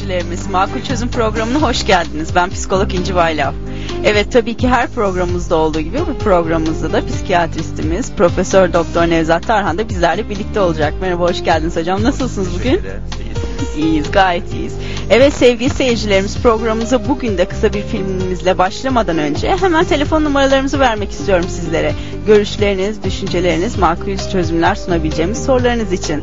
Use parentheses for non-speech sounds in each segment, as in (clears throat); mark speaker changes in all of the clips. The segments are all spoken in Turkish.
Speaker 1: seyircilerimiz. Makul Çözüm programına hoş geldiniz. Ben psikolog İnci Baylav. Evet tabii ki her programımızda olduğu gibi bu programımızda da psikiyatristimiz Profesör Doktor Nevzat Tarhan da bizlerle birlikte olacak. Merhaba hoş geldiniz hocam. Nasılsınız bugün? İyiyiz gayet iyiyiz. Evet sevgili seyircilerimiz programımıza bugün de kısa bir filmimizle başlamadan önce hemen telefon numaralarımızı vermek istiyorum sizlere. Görüşleriniz, düşünceleriniz, makul çözümler sunabileceğimiz sorularınız için.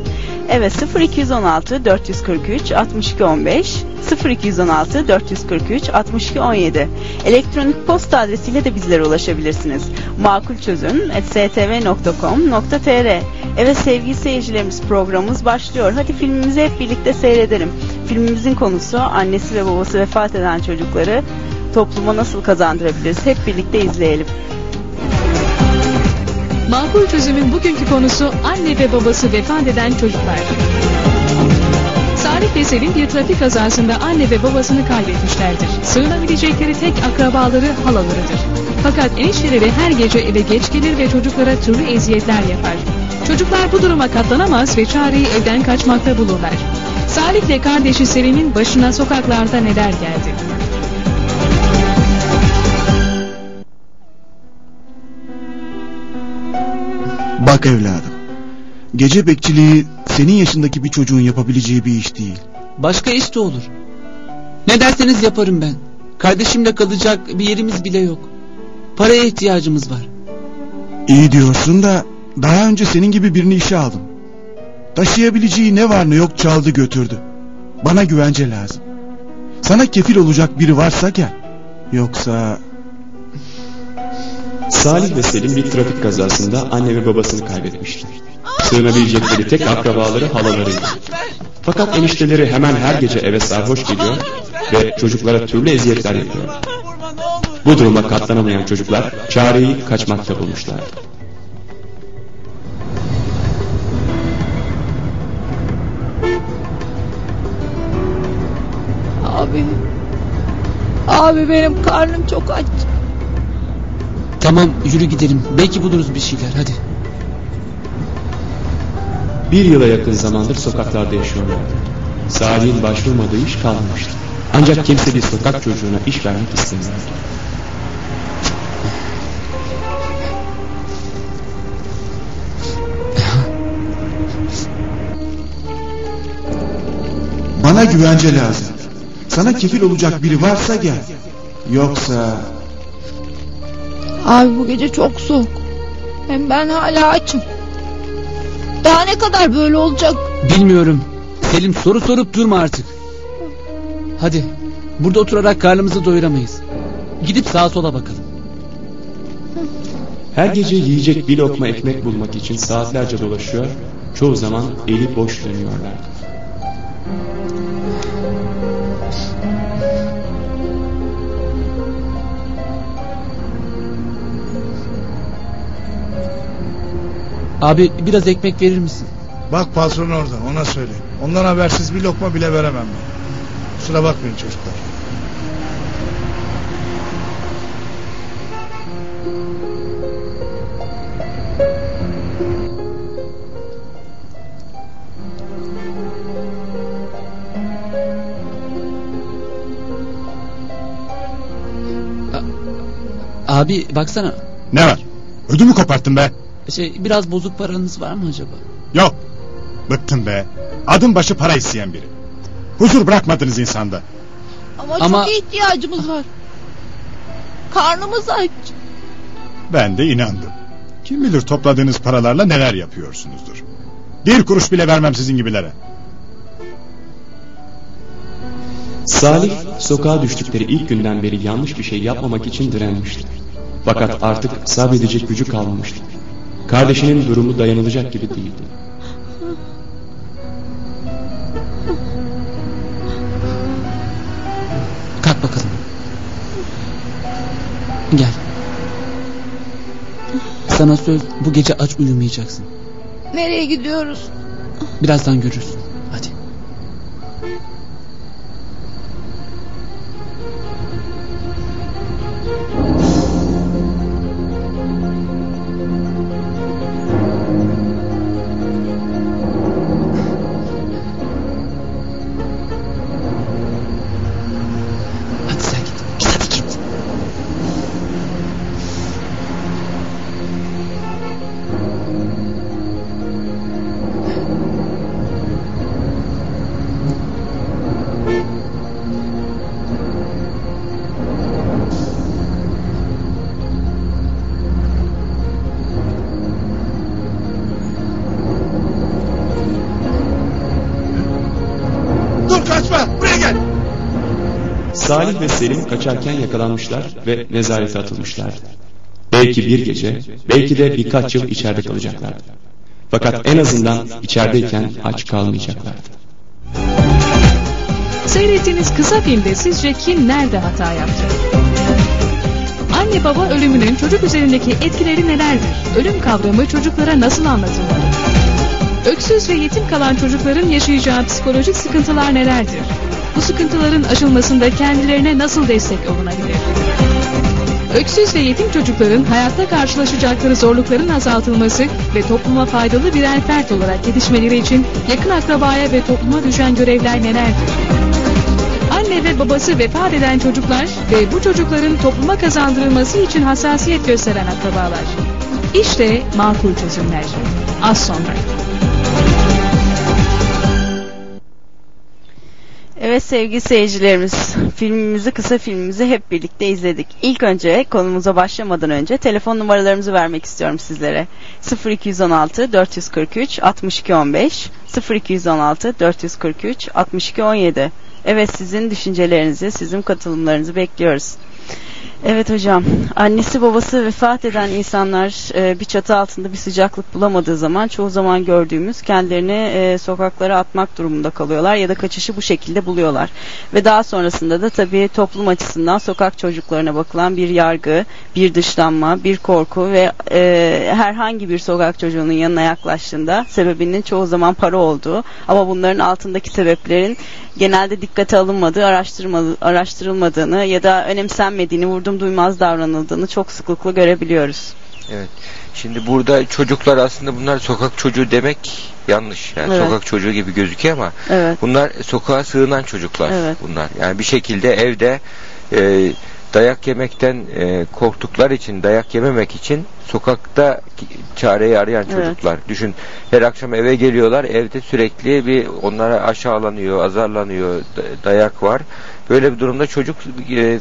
Speaker 1: Evet 0216 443 62 15 0216 443 62 17 Elektronik posta adresiyle de bizlere ulaşabilirsiniz. makulçözüm.stv.com.tr Evet sevgili seyircilerimiz programımız başlıyor. Hadi filmimizi hep birlikte seyredelim. Filmimizin konusu annesi ve babası vefat eden çocukları topluma nasıl kazandırabiliriz? Hep birlikte izleyelim.
Speaker 2: Makul çözümün bugünkü konusu anne ve babası vefat eden çocuklar. Salih ve Selim bir trafik kazasında anne ve babasını kaybetmişlerdir. Sığınabilecekleri tek akrabaları halalarıdır. Fakat enişteleri her gece eve geç gelir ve çocuklara türlü eziyetler yapar. Çocuklar bu duruma katlanamaz ve çareyi evden kaçmakta bulurlar. Salih ile kardeşi Selim'in başına sokaklarda neler geldi?
Speaker 3: Bak evladım. Gece bekçiliği senin yaşındaki bir çocuğun yapabileceği bir iş değil.
Speaker 4: Başka iş de olur. Ne derseniz yaparım ben. Kardeşimle kalacak bir yerimiz bile yok. Paraya ihtiyacımız var.
Speaker 3: İyi diyorsun da daha önce senin gibi birini işe aldım. Taşıyabileceği ne var ne yok çaldı götürdü. Bana güvence lazım. Sana kefil olacak biri varsa gel. Yoksa
Speaker 5: Salih ve Selim bir trafik kazasında anne ve babasını kaybetmişler. Sığınabilecekleri tek akrabaları halalarıydı. Fakat enişteleri hemen her gece eve sarhoş geliyor ve çocuklara türlü eziyetler yapıyor. Bu duruma katlanamayan çocuklar çareyi kaçmakta bulmuşlar.
Speaker 6: Abi. Abi benim karnım çok aç.
Speaker 4: Tamam yürü gidelim. Belki buluruz bir şeyler hadi.
Speaker 5: Bir yıla yakın zamandır sokaklarda yaşıyorlardı. Salih'in başvurmadığı iş kalmamıştı. Ancak kimse bir sokak çocuğuna iş vermek istemezdi.
Speaker 3: bana güvence lazım. Sana kefil olacak biri varsa gel. Yoksa
Speaker 6: Abi bu gece çok soğuk. Hem ben hala açım. Daha ne kadar böyle olacak?
Speaker 4: Bilmiyorum. Selim soru sorup durma artık. Hadi. Burada oturarak karnımızı doyuramayız. Gidip sağa sola bakalım.
Speaker 5: Her gece yiyecek bir lokma ekmek bulmak için saatlerce dolaşıyor, çoğu zaman eli boş dönüyorlardı.
Speaker 4: Abi biraz ekmek verir misin?
Speaker 7: Bak patron orada ona söyle. Ondan habersiz bir lokma bile veremem ben. Kusura bakmayın çocuklar.
Speaker 4: Abi baksana.
Speaker 3: ne var? Ödümü koparttın be.
Speaker 4: Şey biraz bozuk paranız var mı acaba?
Speaker 3: Yok. Bıktım be. Adım başı para isteyen biri. Huzur bırakmadınız insanda.
Speaker 6: Ama,
Speaker 4: Ama-
Speaker 6: çok ihtiyacımız var. Karnımız aç.
Speaker 3: Ben de inandım. Kim bilir topladığınız paralarla neler yapıyorsunuzdur. Bir kuruş bile vermem sizin gibilere.
Speaker 5: Salih, sokağa düştükleri ilk günden beri yanlış bir şey yapmamak için direnmişti. Fakat artık sabredecek gücü kalmamıştı. Kardeşinin durumu dayanılacak gibi değildi.
Speaker 4: Kalk bakalım. Gel. Sana söz bu gece aç uyumayacaksın.
Speaker 6: Nereye gidiyoruz?
Speaker 4: Birazdan görürsün.
Speaker 5: Selim kaçarken yakalanmışlar ve nezarete atılmışlardı. Belki bir gece, belki de birkaç yıl içeride kalacaklardı. Fakat en azından içerideyken aç kalmayacaklardı.
Speaker 2: Seyrettiğiniz kısa filmde sizce kim nerede hata yaptı? Anne baba ölümünün çocuk üzerindeki etkileri nelerdir? Ölüm kavramı çocuklara nasıl anlatılmalı? Öksüz ve yetim kalan çocukların yaşayacağı psikolojik sıkıntılar nelerdir? Bu sıkıntıların aşılmasında kendilerine nasıl destek olunabilir? Öksüz ve yetim çocukların hayatta karşılaşacakları zorlukların azaltılması ve topluma faydalı birer fert olarak yetişmeleri için yakın akrabaya ve topluma düşen görevler nelerdir? Anne ve babası vefat eden çocuklar ve bu çocukların topluma kazandırılması için hassasiyet gösteren akrabalar. İşte makul çözümler. Az sonra.
Speaker 1: Evet sevgili seyircilerimiz filmimizi kısa filmimizi hep birlikte izledik. İlk önce konumuza başlamadan önce telefon numaralarımızı vermek istiyorum sizlere. 0216 443 62 15 0216 443 62 17 Evet sizin düşüncelerinizi, sizin katılımlarınızı bekliyoruz. Evet hocam. Annesi babası vefat eden insanlar e, bir çatı altında bir sıcaklık bulamadığı zaman çoğu zaman gördüğümüz kendilerini e, sokaklara atmak durumunda kalıyorlar ya da kaçışı bu şekilde buluyorlar. Ve daha sonrasında da tabii toplum açısından sokak çocuklarına bakılan bir yargı, bir dışlanma, bir korku ve e, herhangi bir sokak çocuğunun yanına yaklaştığında sebebinin çoğu zaman para olduğu ama bunların altındaki sebeplerin genelde dikkate alınmadığı, araştırılmadığını ya da önemsenmediğini, vurdum duymaz davranıldığını çok sıklıkla görebiliyoruz.
Speaker 8: Evet. Şimdi burada çocuklar aslında bunlar sokak çocuğu demek yanlış. Yani evet. sokak çocuğu gibi gözüküyor ama evet. bunlar sokağa sığınan çocuklar evet. bunlar. Yani bir şekilde evde e, dayak yemekten e, korktukları için, dayak yememek için sokakta çareyi arayan evet. çocuklar. Düşün her akşam eve geliyorlar, evde sürekli bir onlara aşağılanıyor, azarlanıyor, dayak var. Böyle bir durumda çocuk e,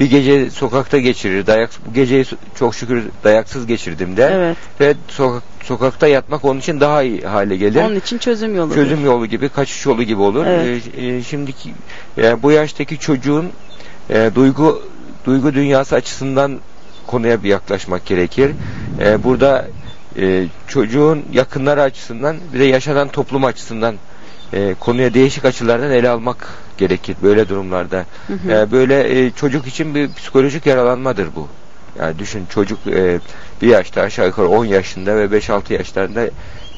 Speaker 8: bir gece sokakta geçirir. Dayak bu geceyi çok şükür dayaksız geçirdim de. Evet. Ve sokak sokakta yatmak onun için daha iyi hale gelir.
Speaker 1: Onun için çözüm yolu.
Speaker 8: Çözüm yolu gibi, kaçış yolu gibi olur. Evet. E, e, şimdiki yani bu yaştaki çocuğun e, duygu duygu dünyası açısından konuya bir yaklaşmak gerekir. E, burada e, çocuğun yakınları açısından bir de yaşanan toplum açısından e, konuya değişik açılardan ele almak gerekir böyle durumlarda. Hı hı. E, böyle e, çocuk için bir psikolojik yaralanmadır bu. Yani düşün çocuk e, bir yaşta aşağı yukarı 10 yaşında ve 5-6 yaşlarında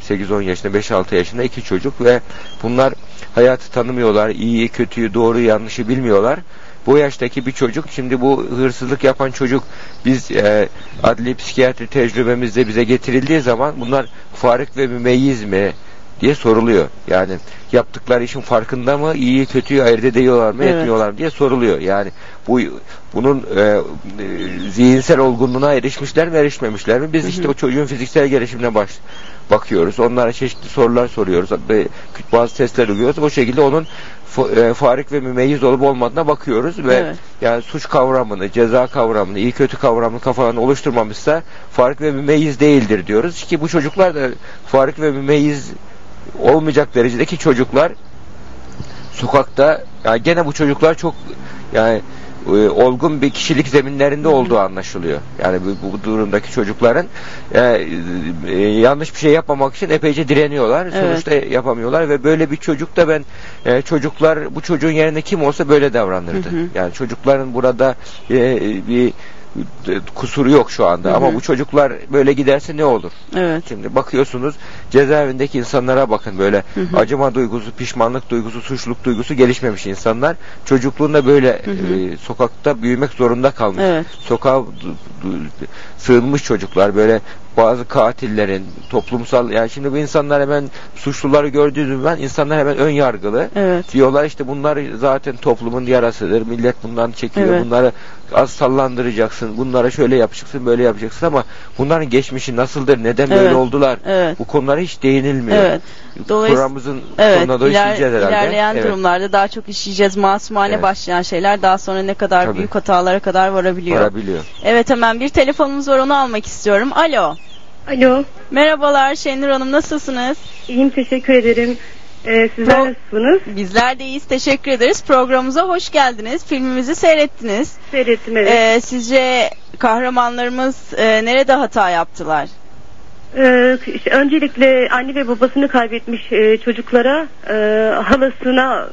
Speaker 8: 8-10 yaşında 5-6 yaşında iki çocuk ve bunlar hayatı tanımıyorlar. İyiyi, kötüyü, doğru, yanlışı bilmiyorlar bu yaştaki bir çocuk şimdi bu hırsızlık yapan çocuk biz e, adli psikiyatri tecrübemizde bize getirildiği zaman bunlar farık ve mümeyyiz mi diye soruluyor. Yani yaptıkları işin farkında mı, iyi kötüyü ayırt ediyorlar mı, evet. etmiyorlar mı diye soruluyor. Yani bu bunun e, e, zihinsel olgunluğuna erişmişler mi, erişmemişler mi? Biz hı hı. işte o çocuğun fiziksel gelişimine baş bakıyoruz. Onlara çeşitli sorular soruyoruz. Bazı testler uyguluyoruz. O şekilde onun e, farik ve mümeyyiz olup olmadığına bakıyoruz ve evet. yani suç kavramını, ceza kavramını, iyi kötü kavramını kafalarında oluşturmamışsa farik ve mümeyyiz değildir diyoruz ki bu çocuklar da farik ve mümeyyiz olmayacak derecedeki çocuklar sokakta yani gene bu çocuklar çok yani e, olgun bir kişilik zeminlerinde olduğu anlaşılıyor. Yani bu, bu durumdaki çocukların e, e, yanlış bir şey yapmamak için epeyce direniyorlar. Evet. Sonuçta yapamıyorlar ve böyle bir çocuk da ben e, çocuklar bu çocuğun yerine kim olsa böyle davranırdı. Hı hı. Yani çocukların burada e, bir kusuru yok şu anda. Hı hı. Ama bu çocuklar böyle giderse ne olur? Evet. Şimdi bakıyorsunuz cezaevindeki insanlara bakın böyle hı hı. acıma duygusu, pişmanlık duygusu, suçluluk duygusu gelişmemiş insanlar. Çocukluğunda böyle hı hı. E, sokakta büyümek zorunda kalmış. Evet. Sokağa sığınmış çocuklar böyle bazı katillerin toplumsal yani şimdi bu insanlar hemen suçluları gördüğü zaman insanlar hemen ön yargılı evet. diyorlar işte bunlar zaten toplumun yarasıdır millet bundan çekiyor evet. bunları az sallandıracaksın bunlara şöyle yapacaksın böyle yapacaksın ama bunların geçmişi nasıldır neden evet. böyle oldular evet. bu konulara hiç değinilmiyor. Evet.
Speaker 1: Dolayısıyla programımızın evet, sonuna doğru iler, işleyeceğiz herhalde. İlerleyen evet. durumlarda daha çok işleyeceğiz. Masumane evet. başlayan şeyler daha sonra ne kadar Tabii. büyük hatalara kadar varabiliyor.
Speaker 8: Varabiliyor.
Speaker 1: Evet hemen bir telefonumuz var onu almak istiyorum. Alo.
Speaker 9: Alo.
Speaker 1: Merhabalar Şenur Hanım nasılsınız?
Speaker 9: İyiyim teşekkür ederim. Ee, sizler
Speaker 1: Pro-
Speaker 9: nasılsınız?
Speaker 1: Bizler de iyiyiz. Teşekkür ederiz. Programımıza hoş geldiniz. Filmimizi seyrettiniz.
Speaker 9: Seyrettim evet.
Speaker 1: Ee, sizce kahramanlarımız e, nerede hata yaptılar?
Speaker 9: Ee, işte öncelikle anne ve babasını kaybetmiş e, çocuklara e, halasına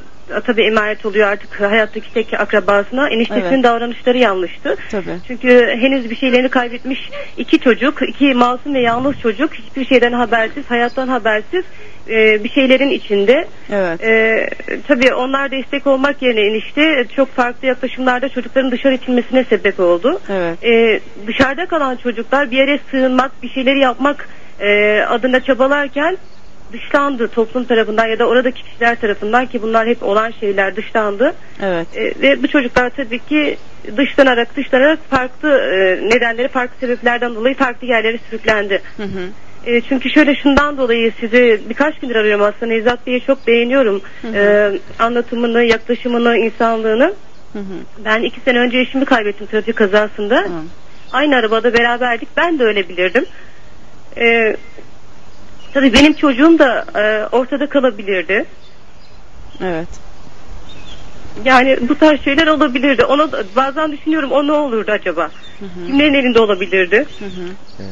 Speaker 9: tabii emanet oluyor artık hayattaki tek akrabasına. Eniştesinin
Speaker 1: Evet.
Speaker 9: davranışları yanlıştı.
Speaker 1: Tabii.
Speaker 9: Çünkü henüz bir şeylerini kaybetmiş iki çocuk, iki masum ve yalnız çocuk hiçbir şeyden habersiz, hayattan habersiz e, bir şeylerin içinde.
Speaker 1: Evet.
Speaker 9: Ee, tabii onlar destek olmak yerine enişte çok farklı yaklaşımlarda çocukların dışarı itilmesine sebep oldu.
Speaker 1: Evet.
Speaker 9: Ee, dışarıda kalan çocuklar bir yere sığınmak, bir şeyleri yapmak e, adına çabalarken dışlandı toplum tarafından ya da oradaki kişiler tarafından ki bunlar hep olan şeyler dışlandı.
Speaker 1: Evet.
Speaker 9: E, ve bu çocuklar tabii ki dışlanarak dışlanarak farklı e, nedenleri farklı sebeplerden dolayı farklı yerlere sürüklendi.
Speaker 1: Hı hı.
Speaker 9: E, çünkü şöyle şundan dolayı sizi birkaç gündür arıyorum aslında Nevzat Bey'i çok beğeniyorum.
Speaker 1: Hı hı.
Speaker 9: E, anlatımını, yaklaşımını, insanlığını.
Speaker 1: Hı hı.
Speaker 9: Ben iki sene önce eşimi kaybettim trafik kazasında.
Speaker 1: Hı.
Speaker 9: Aynı arabada beraberdik. Ben de öyle bilirdim. E, tabii benim çocuğum da e, ortada kalabilirdi.
Speaker 1: Evet.
Speaker 9: Yani bu tarz şeyler olabilirdi. Ona da- bazen düşünüyorum o ne olurdu acaba?
Speaker 1: Hı hı.
Speaker 9: Kimlerin elinde olabilirdi?
Speaker 1: Hı hı.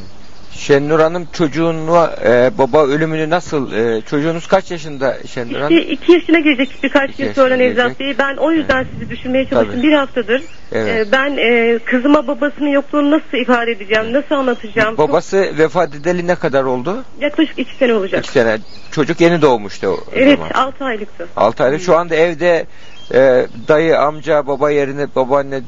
Speaker 8: Şenur Hanım çocuğunu e, baba ölümünü nasıl e, çocuğunuz kaç yaşında Şenur Hanım?
Speaker 9: İşte iki yaşına girecek birkaç
Speaker 8: İki
Speaker 9: gün sonra Nevzat. Bey. Ben o yüzden sizi düşünmeye çalıştım.
Speaker 8: Tabii.
Speaker 9: Bir haftadır.
Speaker 8: Evet.
Speaker 9: Ee, ben e, kızıma babasının yokluğunu nasıl ifade edeceğim, nasıl anlatacağım? Çok-
Speaker 8: Babası vefat edeli ne kadar oldu?
Speaker 9: yaklaşık iki sene olacak.
Speaker 8: İki sene. Çocuk yeni doğmuştu o,
Speaker 9: Evet,
Speaker 8: zaman.
Speaker 9: altı aylıktı.
Speaker 8: 6 aylık. Şu anda evde e, dayı, amca, baba yerine babaanne,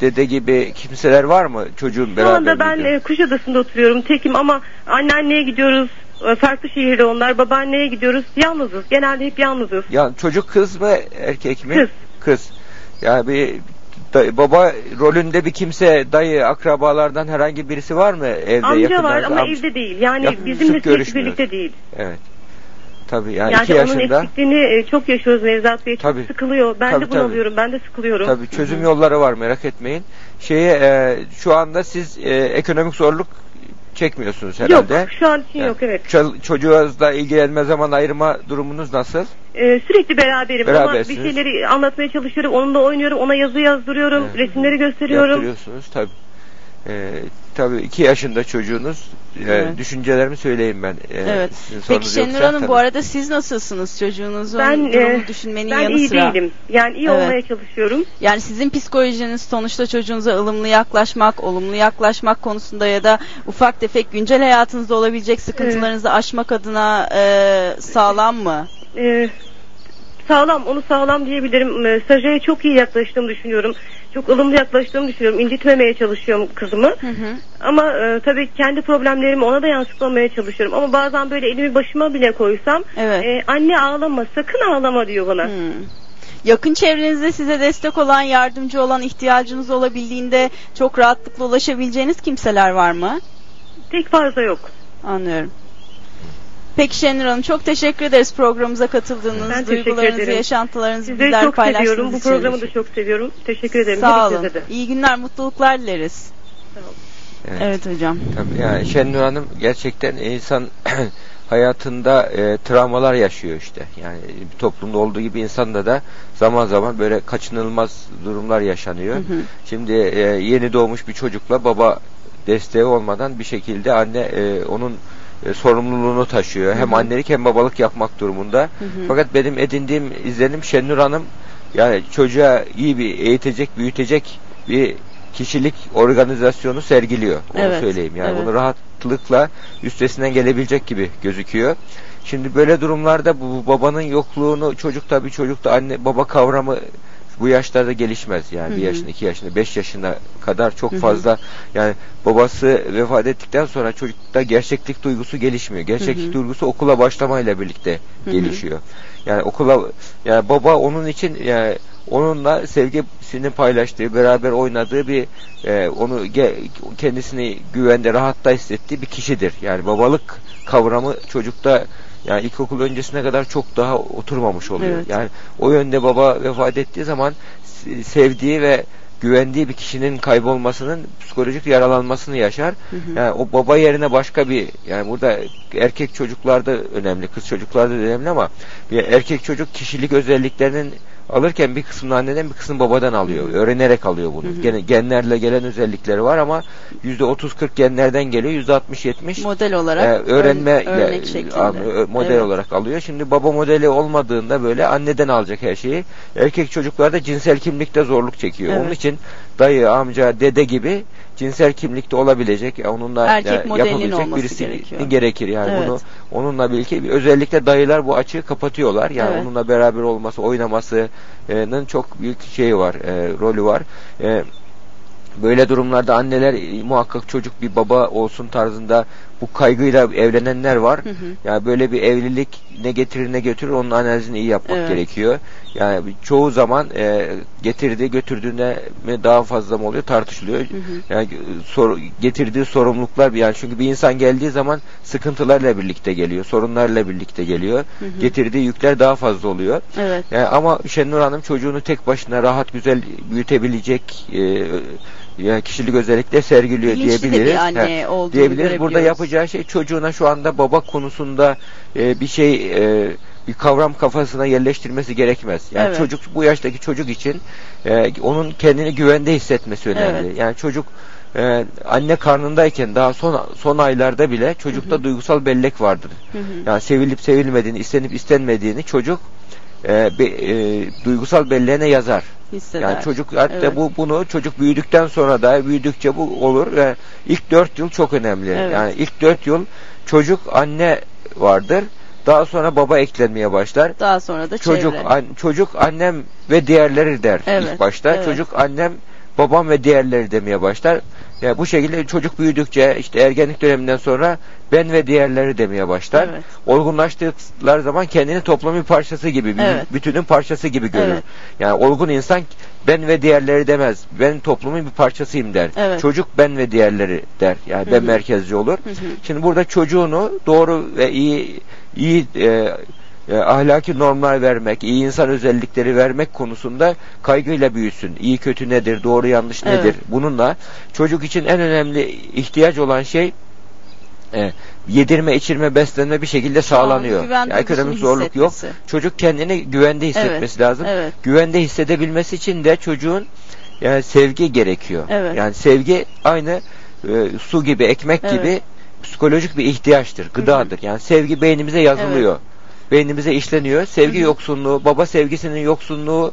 Speaker 8: dede gibi kimseler var mı çocuğun
Speaker 9: Şu
Speaker 8: beraber?
Speaker 9: anda ben e, Kuşadası'nda oturuyorum. Tekim ama anneanneye gidiyoruz. E, Farklı şehirde onlar. Babaanneye gidiyoruz. Yalnızız. Genelde hep yalnızız.
Speaker 8: Ya çocuk kız mı erkek mi?
Speaker 9: Kız.
Speaker 8: Kız. Ya bir dayı- baba rolünde bir kimse dayı akrabalardan herhangi birisi var mı evde
Speaker 9: Amca var ama
Speaker 8: Amca-
Speaker 9: evde değil. Yani
Speaker 8: Ya,
Speaker 9: bizimle sürekli birlikte değil.
Speaker 8: Evet. Tabii yani,
Speaker 9: Yani
Speaker 8: iki
Speaker 9: onun
Speaker 8: yaşında.
Speaker 9: eksikliğini e, çok yaşıyoruz Nevzat Bey. Çok
Speaker 8: Tabii.
Speaker 9: sıkılıyor. Ben
Speaker 8: Tabii,
Speaker 9: de bunalıyorum. Ben de sıkılıyorum.
Speaker 8: Tabii çözüm yolları var merak etmeyin. Şeye e, şu anda siz e, ekonomik zorluk çekmiyorsunuz herhalde.
Speaker 9: Yok şu an için
Speaker 8: Yani
Speaker 9: yok evet.
Speaker 8: ço- çocuğunuzla ilgilenme zaman ayırma durumunuz nasıl?
Speaker 9: Ee, sürekli beraberim ama bir şeyleri anlatmaya çalışıyorum. Onunla oynuyorum. Ona yazı yazdırıyorum.
Speaker 8: Evet.
Speaker 9: Resimleri gösteriyorum.
Speaker 8: Yaptırıyorsunuz tabii. Ee, tabii iki yaşında çocuğunuz. Ee,
Speaker 1: Evet.
Speaker 8: düşüncelerimi söyleyeyim ben. Ee,
Speaker 1: Evet. Peki Şenur Hanım bu
Speaker 8: tabii.
Speaker 1: arada siz nasılsınız çocuğunuzun
Speaker 9: Ben
Speaker 1: durumunu
Speaker 9: e,
Speaker 1: düşünmenin
Speaker 9: ben
Speaker 1: yanı
Speaker 9: iyi
Speaker 1: sıra?
Speaker 9: değilim. Yani iyi
Speaker 1: Evet.
Speaker 9: olmaya çalışıyorum.
Speaker 1: Yani sizin psikolojiniz sonuçta çocuğunuza ılımlı yaklaşmak, olumlu yaklaşmak konusunda ya da ufak tefek güncel hayatınızda olabilecek sıkıntılarınızı aşmak adına e, sağlam mı?
Speaker 9: Ee, sağlam, onu sağlam diyebilirim. Ee, Stajyere çok iyi yaklaştığımı düşünüyorum. Çok ılımlı yaklaştığımı düşünüyorum. İncitmemeye çalışıyorum kızımı.
Speaker 1: Hı hı.
Speaker 9: Ama e, tabii kendi problemlerimi ona da yansıtmamaya çalışıyorum. Ama bazen böyle elimi başıma bile koysam
Speaker 1: Evet.
Speaker 9: e, anne ağlama, sakın ağlama diyor bana.
Speaker 1: Hmm. Yakın çevrenizde size destek olan, yardımcı olan, ihtiyacınız olabildiğinde çok rahatlıkla ulaşabileceğiniz kimseler var mı?
Speaker 9: Tek fazla yok.
Speaker 1: Anlıyorum. Peki Şenur Hanım çok teşekkür ederiz programımıza katıldığınız,
Speaker 9: Ben
Speaker 1: duygularınızı, yaşantılarınızı
Speaker 9: Sizleri
Speaker 1: bizler
Speaker 9: çok seviyorum.
Speaker 1: paylaştığınız
Speaker 9: Bu
Speaker 1: için.
Speaker 9: programı da çok seviyorum. Teşekkür ederim.
Speaker 1: Sağ olun.
Speaker 9: De.
Speaker 1: İyi günler, mutluluklar dileriz.
Speaker 8: Evet.
Speaker 1: Evet hocam.
Speaker 8: Tabii yani Şenur Hanım gerçekten insan (clears throat) hayatında e, travmalar yaşıyor işte. Yani bir toplumda olduğu gibi insanda da zaman zaman böyle kaçınılmaz durumlar yaşanıyor.
Speaker 1: Hı hı.
Speaker 8: Şimdi e, yeni doğmuş bir çocukla baba desteği olmadan bir şekilde anne e, onun e, sorumluluğunu taşıyor. Hem
Speaker 1: hı.
Speaker 8: annelik hem babalık yapmak durumunda.
Speaker 1: Hı hı.
Speaker 8: Fakat benim edindiğim izlenim Şenur Hanım yani çocuğa iyi bir eğitecek, büyütecek bir kişilik organizasyonu sergiliyor. Onu
Speaker 1: Evet,
Speaker 8: söyleyeyim. Yani
Speaker 1: evet.
Speaker 8: bunu rahatlıkla üstesinden gelebilecek gibi gözüküyor. Şimdi böyle durumlarda bu babanın yokluğunu çocuk tabii çocukta anne baba kavramı bu yaşlarda gelişmez yani
Speaker 1: Hı
Speaker 8: bir yaşında iki yaşında beş yaşına kadar çok
Speaker 1: Hı hı.
Speaker 8: fazla yani babası vefat ettikten sonra çocukta gerçeklik duygusu gelişmiyor gerçeklik
Speaker 1: Hı hı.
Speaker 8: duygusu okula başlamayla birlikte
Speaker 1: Hı hı.
Speaker 8: gelişiyor yani okula yani baba onun için yani onunla sevgisini paylaştığı beraber oynadığı bir e, onu ge- kendisini güvende rahatta hissettiği bir kişidir yani babalık kavramı çocukta yani ilkokul öncesine kadar çok daha oturmamış oluyor.
Speaker 1: Evet.
Speaker 8: Yani o yönde baba vefat ettiği zaman sevdiği ve güvendiği bir kişinin kaybolmasının psikolojik yaralanmasını yaşar.
Speaker 1: Hı hı.
Speaker 8: Yani o baba yerine başka bir yani burada erkek çocuklarda önemli, kız çocuklarda da önemli ama bir erkek çocuk kişilik özelliklerinin alırken bir kısmını anneden bir kısmını babadan alıyor. Öğrenerek alıyor bunu.
Speaker 1: Hı hı.
Speaker 8: Genlerle gelen özellikleri var ama %30-40 genlerden geliyor. %60-70
Speaker 1: Model olarak
Speaker 8: e, öğrenme
Speaker 1: ör- örnek şeklinde.
Speaker 8: model
Speaker 1: Evet.
Speaker 8: olarak alıyor. Şimdi baba modeli olmadığında böyle anneden alacak her şeyi. Erkek çocuklarda cinsel kimlikte zorluk çekiyor.
Speaker 1: Evet.
Speaker 8: Onun için dayı, amca, dede gibi cinsel kimlikte olabilecek, ya onunla
Speaker 1: Erkek
Speaker 8: ya, yapabilecek birisi
Speaker 1: gerekiyor.
Speaker 8: gerekir. Yani
Speaker 1: Evet.
Speaker 8: bunu onunla birlikte özellikle dayılar bu açığı kapatıyorlar. Yani
Speaker 1: Evet.
Speaker 8: onunla beraber olması, oynamasının çok büyük şeyi var, e, rolü var. E, Böyle durumlarda anneler e, muhakkak çocuk bir baba olsun tarzında bu kaygıyla evlenenler var.
Speaker 1: Hı hı.
Speaker 8: Yani böyle bir evlilik ne getirir ne götürür onun analizini iyi yapmak
Speaker 1: Evet.
Speaker 8: gerekiyor. Yani bir- çoğu zaman e, getirdiği götürdüğüne mi daha fazla mı oluyor tartışılıyor.
Speaker 1: Hı hı.
Speaker 8: Yani e, sor, getirdiği sorumluluklar yani çünkü bir insan geldiği zaman sıkıntılarla birlikte geliyor, sorunlarla birlikte geliyor.
Speaker 1: Hı hı.
Speaker 8: Getirdiği yükler daha fazla oluyor.
Speaker 1: Evet.
Speaker 8: Yani ama Şenur Hanım çocuğunu tek başına rahat güzel büyütebilecek e, yani kişilik özellikle sergiliyor
Speaker 1: Bilinçli de bir
Speaker 8: diyebiliriz.
Speaker 1: anne
Speaker 8: Ha,
Speaker 1: olduğunu
Speaker 8: diyebiliriz. Burada yapacağı şey çocuğuna şu anda baba konusunda e, bir şey e, bir kavram kafasına yerleştirmesi gerekmez. Yani
Speaker 1: Evet.
Speaker 8: çocuk bu yaştaki çocuk için e, onun kendini güvende hissetmesi önemli.
Speaker 1: Evet.
Speaker 8: Yani çocuk e, anne karnındayken daha son son aylarda bile çocukta duygusal bellek vardır.
Speaker 1: Hı hı.
Speaker 8: Yani sevilip sevilmediğini, istenip istenmediğini çocuk e, be- e, duygusal belleğine yazar.
Speaker 1: Hisseder.
Speaker 8: Yani çocuk hatta
Speaker 1: Evet.
Speaker 8: bu bunu çocuk büyüdükten sonra da büyüdükçe bu olur ve ilk dört yıl çok önemli.
Speaker 1: Evet.
Speaker 8: Yani ilk dört yıl çocuk anne vardır. Daha sonra baba eklenmeye başlar.
Speaker 1: Daha sonra da
Speaker 8: Çocuk
Speaker 1: çevre.
Speaker 8: an- çocuk annem ve diğerleri der
Speaker 1: Evet,
Speaker 8: ilk başta.
Speaker 1: evet.
Speaker 8: Çocuk annem babam ve diğerleri demeye başlar. Yani bu şekilde çocuk büyüdükçe işte ergenlik döneminden sonra ben ve diğerleri demeye başlar.
Speaker 1: Evet.
Speaker 8: Olgunlaştıkları zaman kendini toplumun parçası gibi,
Speaker 1: Evet.
Speaker 8: bütünün parçası gibi görür.
Speaker 1: Evet.
Speaker 8: Yani olgun insan ben ve diğerleri demez. Ben toplumun bir parçasıyım der.
Speaker 1: Evet.
Speaker 8: Çocuk ben ve diğerleri der. Yani
Speaker 1: Hı
Speaker 8: ben merkezci olur.
Speaker 1: Hı hı.
Speaker 8: Şimdi burada çocuğunu doğru ve iyi iyi e, e, ahlaki normlar vermek, iyi insan özellikleri vermek konusunda kaygıyla büyüsün. İyi kötü nedir, doğru yanlış
Speaker 1: Evet.
Speaker 8: nedir? Bununla çocuk için en önemli ihtiyaç olan şey e, yedirme, içirme, beslenme bir şekilde sağlanıyor. Yani ekonomik zorluk yok. Çocuk kendini güvende hissetmesi lazım.
Speaker 1: Evet.
Speaker 8: Güvende hissedebilmesi için de çocuğun yani sevgi gerekiyor.
Speaker 1: Evet.
Speaker 8: Yani sevgi aynı e, su gibi, ekmek
Speaker 1: Evet.
Speaker 8: gibi psikolojik bir ihtiyaçtır, gıdadır. Yani sevgi beynimize yazılıyor. Beynimize işleniyor. Sevgi yoksunluğu, baba sevgisinin yoksunluğu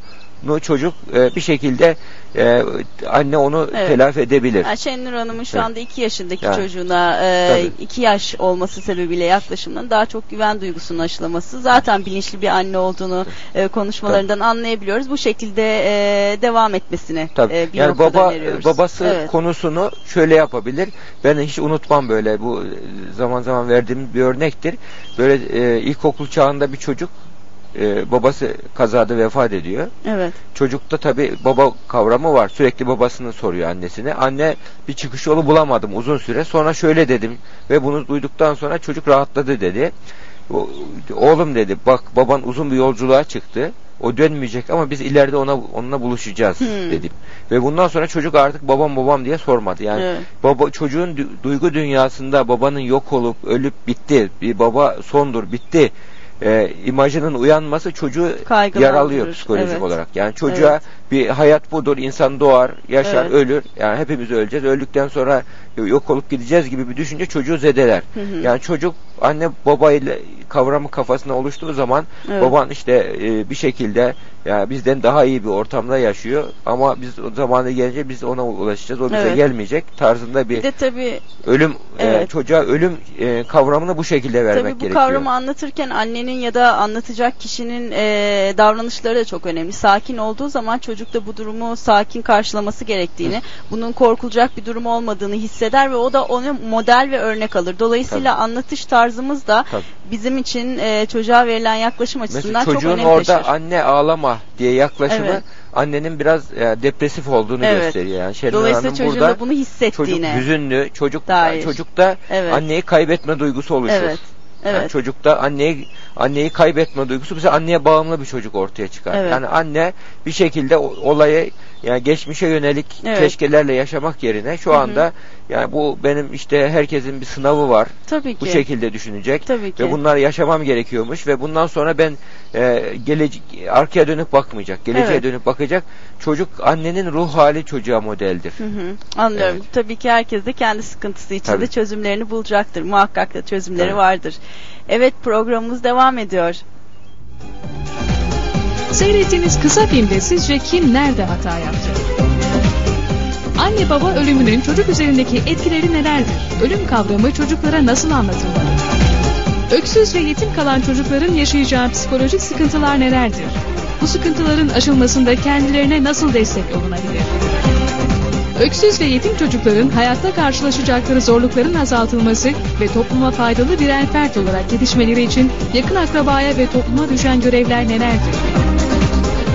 Speaker 8: çocuk e, bir şekilde e, anne onu
Speaker 1: Evet.
Speaker 8: telafi edebilir.
Speaker 1: Yani Şenur Hanım'ın şu anda 2 yaşındaki
Speaker 8: Yani.
Speaker 1: çocuğuna
Speaker 8: Tabii.
Speaker 1: 2 yaş olması sebebiyle yaklaşımının daha çok güven duygusunun aşılaması. Zaten bilinçli bir anne olduğunu e, konuşmalarından anlayabiliyoruz. Bu şekilde e, devam etmesini
Speaker 8: Tabii.
Speaker 1: e, bir
Speaker 8: yani baba
Speaker 1: öneriyoruz.
Speaker 8: babası
Speaker 1: Evet.
Speaker 8: konusunu şöyle yapabilir. Ben hiç unutmam böyle bu e, zaman zaman verdiğim bir örnektir. Böyle e, ilkokul çağında bir çocuk e, babası kazada vefat ediyor.
Speaker 1: Evet.
Speaker 8: Çocukta tabi baba kavramı var. Sürekli babasını soruyor annesine. Anne bir çıkış yolu bulamadım uzun süre. Sonra şöyle dedim ve bunu duyduktan sonra çocuk rahatladı dedi. Oğlum dedi bak baban uzun bir yolculuğa çıktı. O dönmeyecek ama biz ileride ona onunla buluşacağız
Speaker 1: Hmm.
Speaker 8: dedim. Ve bundan sonra çocuk artık babam babam diye sormadı. Yani
Speaker 1: Evet.
Speaker 8: baba çocuğun du- duygu dünyasında babanın yok olup ölüp bitti. Bir baba sondur bitti. E, imajının uyanması çocuğu yaralıyor psikolojik
Speaker 1: Evet.
Speaker 8: olarak. Yani çocuğa
Speaker 1: Evet.
Speaker 8: bir hayat budur. İnsan doğar, yaşar,
Speaker 1: Evet.
Speaker 8: ölür. Yani hepimiz öleceğiz. Öldükten sonra yok olup gideceğiz gibi bir düşünce çocuğu zedeler.
Speaker 1: Hı hı.
Speaker 8: Yani çocuk anne baba ile kavramı kafasına oluştuğu zaman
Speaker 1: Evet.
Speaker 8: baban işte e, bir şekilde yani bizden daha iyi bir ortamda yaşıyor ama biz o zamanı gelince biz ona ulaşacağız. O bize
Speaker 1: Evet.
Speaker 8: gelmeyecek tarzında bir
Speaker 1: Bir de tabii
Speaker 8: ölüm e,
Speaker 1: Evet.
Speaker 8: çocuğa ölüm e, kavramını bu şekilde vermek
Speaker 1: Tabii bu
Speaker 8: gerekiyor.
Speaker 1: kavramı anlatırken annenin ya da anlatacak kişinin e, davranışları da çok önemli. Sakin olduğu zaman çocuk da bu durumu sakin karşılaması gerektiğini, bunun korkulacak bir durum olmadığını hisseder ve o da onu model ve örnek alır. Dolayısıyla anlatış tarzımız da
Speaker 8: Tabii.
Speaker 1: bizim için e, çocuğa verilen yaklaşım açısından
Speaker 8: Mesela
Speaker 1: çok
Speaker 8: çocuğun
Speaker 1: önem
Speaker 8: orada
Speaker 1: taşır.
Speaker 8: anne ağlama diye yaklaşımı
Speaker 1: Evet.
Speaker 8: annenin biraz e, depresif olduğunu
Speaker 1: Evet.
Speaker 8: gösteriyor. Yani Şenur
Speaker 1: Dolayısıyla
Speaker 8: Hanım
Speaker 1: çocuğun
Speaker 8: burada
Speaker 1: da bunu
Speaker 8: çocuk
Speaker 1: hissettiğine
Speaker 8: hüzünlü, çocuk
Speaker 1: dair.
Speaker 8: çocukta
Speaker 1: Evet.
Speaker 8: anneyi kaybetme duygusu oluşur.
Speaker 1: Evet.
Speaker 8: Yani
Speaker 1: Evet.
Speaker 8: çocukta anneyi anneyi kaybetme duygusu bize anneye bağımlı bir çocuk ortaya çıkar.
Speaker 1: Evet.
Speaker 8: Yani anne bir şekilde olayı yani geçmişe yönelik
Speaker 1: Evet.
Speaker 8: keşkelerle yaşamak yerine şu
Speaker 1: Hı hı.
Speaker 8: anda yani bu benim işte herkesin bir sınavı var.
Speaker 1: Tabii ki.
Speaker 8: Bu şekilde düşünecek
Speaker 1: Tabii ki.
Speaker 8: ve bunları yaşamam gerekiyormuş ve bundan sonra ben e, gelecek arkaya dönüp bakmayacak. Geleceğe
Speaker 1: Evet.
Speaker 8: dönüp bakacak. Çocuk annenin ruh hali çocuğa modeldir.
Speaker 1: Hı hı, anlıyorum.
Speaker 8: Evet.
Speaker 1: Tabii ki herkes de kendi sıkıntısı içinde
Speaker 8: Tabii.
Speaker 1: çözümlerini bulacaktır. Muhakkak da çözümleri
Speaker 8: Tabii.
Speaker 1: vardır. Evet programımız devam ediyor.
Speaker 2: Seyrettiğiniz kısa filmde sizce kim nerede hata yaptı? Anne baba ölümünün çocuk üzerindeki etkileri nelerdir? Ölüm kavramı çocuklara nasıl anlatılmalı? Öksüz ve yetim kalan çocukların yaşayacağı psikolojik sıkıntılar nelerdir? Bu sıkıntıların aşılmasında kendilerine nasıl destek olunabilir? Öksüz ve yetim çocukların hayatta karşılaşacakları zorlukların azaltılması ve topluma faydalı birer fert olarak yetişmeleri için yakın akrabaya ve topluma düşen görevler nelerdir?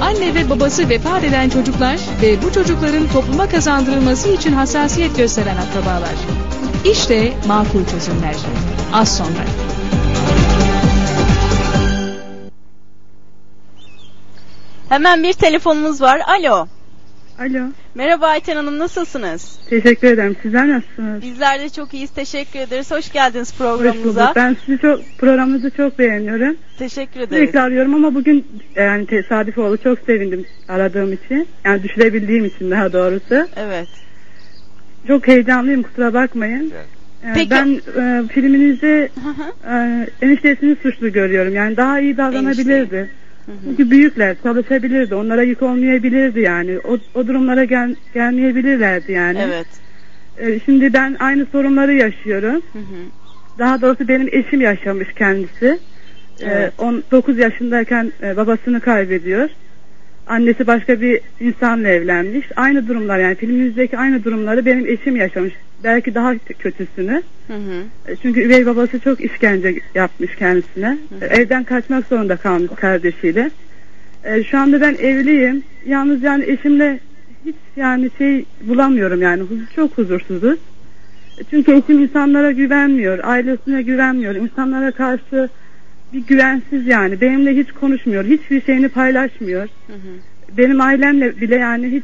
Speaker 2: Anne ve babası vefat eden çocuklar ve bu çocukların topluma kazandırılması için hassasiyet gösteren akrabalar. İşte makul çözümler. Az sonra.
Speaker 1: Hemen bir telefonumuz var. Alo.
Speaker 10: Alo.
Speaker 1: Merhaba Ayten Hanım nasılsınız?
Speaker 10: Teşekkür ederim. Sizler nasılsınız?
Speaker 1: Bizler de çok iyiyiz. Teşekkür ederiz. Hoş geldiniz
Speaker 10: Hoş
Speaker 1: programımıza.
Speaker 10: bulduk. Ben sizi çok programınızı çok beğeniyorum.
Speaker 1: Teşekkür ederiz.
Speaker 10: Sürekli arıyorum ama bugün yani tesadüf oldu. Çok sevindim aradığım için. Yani düşürebildiğim için daha doğrusu.
Speaker 1: Evet.
Speaker 10: Çok heyecanlıyım kusura bakmayın.
Speaker 8: Evet.
Speaker 10: Ee,
Speaker 1: Peki-
Speaker 10: Ben e, filminizde
Speaker 1: Hı hı.
Speaker 10: e, eniştesini suçlu görüyorum. Yani daha iyi davranabilirdi.
Speaker 1: Hı hı.
Speaker 10: Çünkü büyükler çalışabilirdi. Onlara yük olmayabilirdi yani. O, o durumlara gel, gelmeyebilirlerdi yani.
Speaker 1: Evet.
Speaker 10: Ee, Şimdi ben aynı sorunları yaşıyorum.
Speaker 1: Hı hı.
Speaker 10: Daha doğrusu benim eşim yaşamış kendisi.
Speaker 1: Evet.
Speaker 10: Ee, 19 yaşındayken e, babasını kaybediyor. Annesi başka bir insanla evlenmiş. Aynı durumlar yani filmimizdeki aynı durumları benim eşim yaşamış. Belki daha kötüsünü.
Speaker 1: Hı hı.
Speaker 10: E, Çünkü üvey babası çok işkence yapmış kendisine. E, Evden kaçmak zorunda kalmış kardeşiyle. E, Şu anda ben evliyim. Yalnız yani eşimle hiç yani şey bulamıyorum yani. Çok huzursuzuz. E, Çünkü eşim insanlara güvenmiyor. Ailesine güvenmiyor. insanlara karşı bir güvensiz yani. Benimle hiç konuşmuyor. Hiçbir şeyini paylaşmıyor.
Speaker 1: Hı hı.
Speaker 10: Benim ailemle bile yani hiç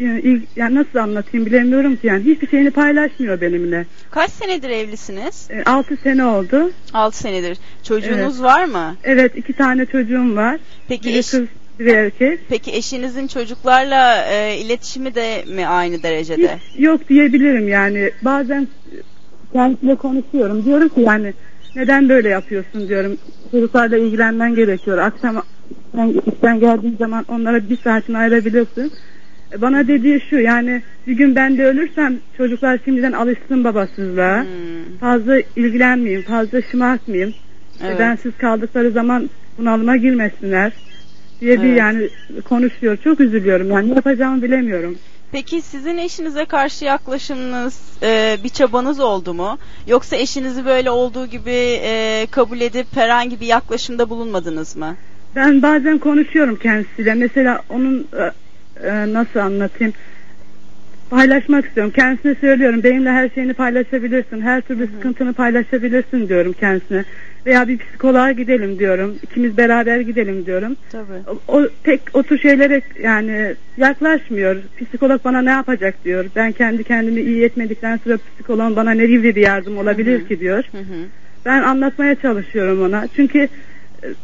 Speaker 10: e, yani nasıl anlatayım bilemiyorum ki yani hiçbir şeyini paylaşmıyor benimle.
Speaker 1: Kaç senedir evlisiniz?
Speaker 10: 6 sene oldu.
Speaker 1: 6 senedir. Çocuğunuz
Speaker 10: Evet.
Speaker 1: var mı?
Speaker 10: Evet iki tane çocuğum var.
Speaker 1: Peki
Speaker 10: Biri
Speaker 1: eş,
Speaker 10: kız biri erkek.
Speaker 1: peki eşinizin çocuklarla e, iletişimi de mi aynı derecede?
Speaker 10: Hiç yok diyebilirim yani. Bazen kendisiyle konuşuyorum. Diyorum ki yani neden böyle yapıyorsun diyorum. Çocuklarla ilgilenmen gerekiyor. Akşam sen işten geldiğin zaman onlara bir saatini ayırabilirsin. E, Bana dediği şu yani bir gün ben de ölürsem çocuklar şimdiden alışsın babasızlığa.
Speaker 1: Hmm,
Speaker 10: Fazla ilgilenmeyeyim, fazla şımartmayayım.
Speaker 1: evet.
Speaker 10: Bensiz kaldıkları zaman bunalıma girmesinler diye bir
Speaker 1: Evet.
Speaker 10: yani konuşuyor. Çok üzülüyorum yani ne yapacağımı bilemiyorum.
Speaker 1: Peki sizin eşinize karşı yaklaşımınız, e, bir çabanız oldu mu? Yoksa eşinizi böyle olduğu gibi e, kabul edip herhangi bir yaklaşımda bulunmadınız mı?
Speaker 10: Ben bazen konuşuyorum kendisiyle. Mesela onun e, e, nasıl anlatayım? Paylaşmak istiyorum. Kendisine söylüyorum. Benimle her şeyini paylaşabilirsin. Her türlü sıkıntını paylaşabilirsin diyorum kendisine. Veya bir psikoloğa gidelim diyorum. İkimiz beraber gidelim diyorum.
Speaker 1: Tabii.
Speaker 10: O, o pek o tür şeylere yani yaklaşmıyor. Psikolog bana ne yapacak diyor. Ben kendi kendimi iyi etmedikten sonra psikoloğun bana ne gibi bir yardım olabilir
Speaker 1: Hı hı.
Speaker 10: ki diyor.
Speaker 1: Hı hı.
Speaker 10: Ben anlatmaya çalışıyorum ona. Çünkü e,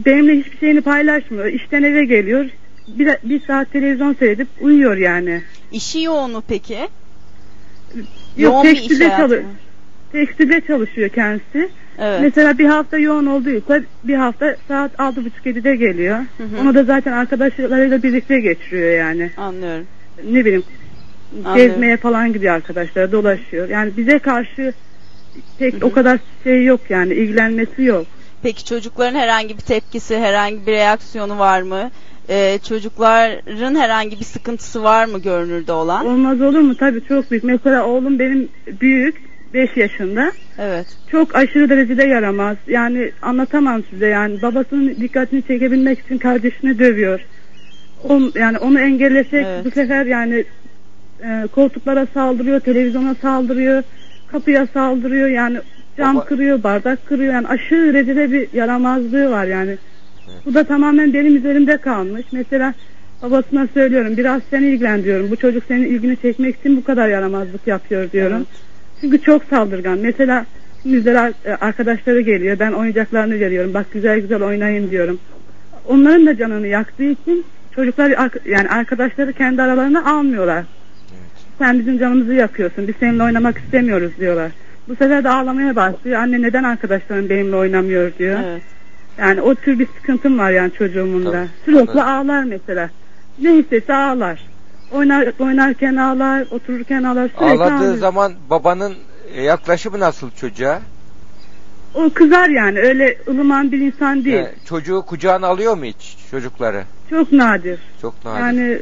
Speaker 10: benimle hiçbir şeyini paylaşmıyor. İşten eve geliyor. Bir, bir saat televizyon seyredip uyuyor yani.
Speaker 1: İşi yoğun mu peki?
Speaker 10: Yok
Speaker 1: Yoğun bir iş hayatı
Speaker 10: çalı
Speaker 1: mı?
Speaker 10: tekstilde çalışıyor kendisi.
Speaker 1: Evet.
Speaker 10: Mesela bir hafta yoğun olduysa bir hafta saat altı buçuk yedide geliyor.
Speaker 1: Hı hı.
Speaker 10: Onu da zaten arkadaşlarıyla birlikte geçiriyor yani.
Speaker 1: Anlıyorum.
Speaker 10: Ne bileyim
Speaker 1: Anlıyorum.
Speaker 10: gezmeye falan gidiyor arkadaşlar dolaşıyor. Yani bize karşı pek o kadar şey yok yani ilgilenmesi yok.
Speaker 1: Peki çocukların herhangi bir tepkisi, herhangi bir reaksiyonu var mı? Ee, çocukların herhangi bir sıkıntısı var mı görünürde olan?
Speaker 10: Olmaz olur mu? Tabii çok büyük. Mesela oğlum benim büyük 5 yaşında.
Speaker 1: Evet.
Speaker 10: Çok aşırı derecede yaramaz. Yani anlatamam size yani babasının dikkatini çekebilmek için kardeşini dövüyor. On, yani onu engellesek
Speaker 1: Evet.
Speaker 10: bu sefer yani e, koltuklara saldırıyor, televizyona saldırıyor, kapıya saldırıyor. Yani Cam
Speaker 8: Baba-
Speaker 10: kırıyor, bardak kırıyor. Yani aşırı derecede bir yaramazlığı var yani. Bu da tamamen benim üzerimde kalmış. Mesela babasına söylüyorum biraz sen ilgilen diyorum. Bu çocuk senin ilgini çekmek için bu kadar yaramazlık yapıyor diyorum. Çünkü çok saldırgan. Mesela bizlere arkadaşları geliyor. Ben oyuncaklarını veriyorum. Bak güzel güzel oynayın diyorum. Onların da canını yaktığı için çocuklar yani arkadaşları kendi aralarına almıyorlar. Sen bizim canımızı yakıyorsun. Biz seninle oynamak istemiyoruz diyorlar. Bu sefer de ağlamaya başlıyor. Anne neden arkadaşlarım benimle oynamıyor diyor.
Speaker 1: Evet.
Speaker 10: Yani o tür bir sıkıntım var yani çocuğumun da. Sürekli
Speaker 8: anladım.
Speaker 10: ağlar mesela. Ne istese ağlar. Oynar, oynarken ağlar, otururken ağlar, sürekli
Speaker 8: Ağladığı
Speaker 10: ağlıyor.
Speaker 8: zaman babanın e, yaklaşımı nasıl çocuğa?
Speaker 10: O kızar yani öyle ılıman bir insan değil.
Speaker 8: Yani çocuğu kucağına alıyor mu hiç çocukları?
Speaker 10: Çok nadir.
Speaker 8: Çok nadir.
Speaker 10: Yani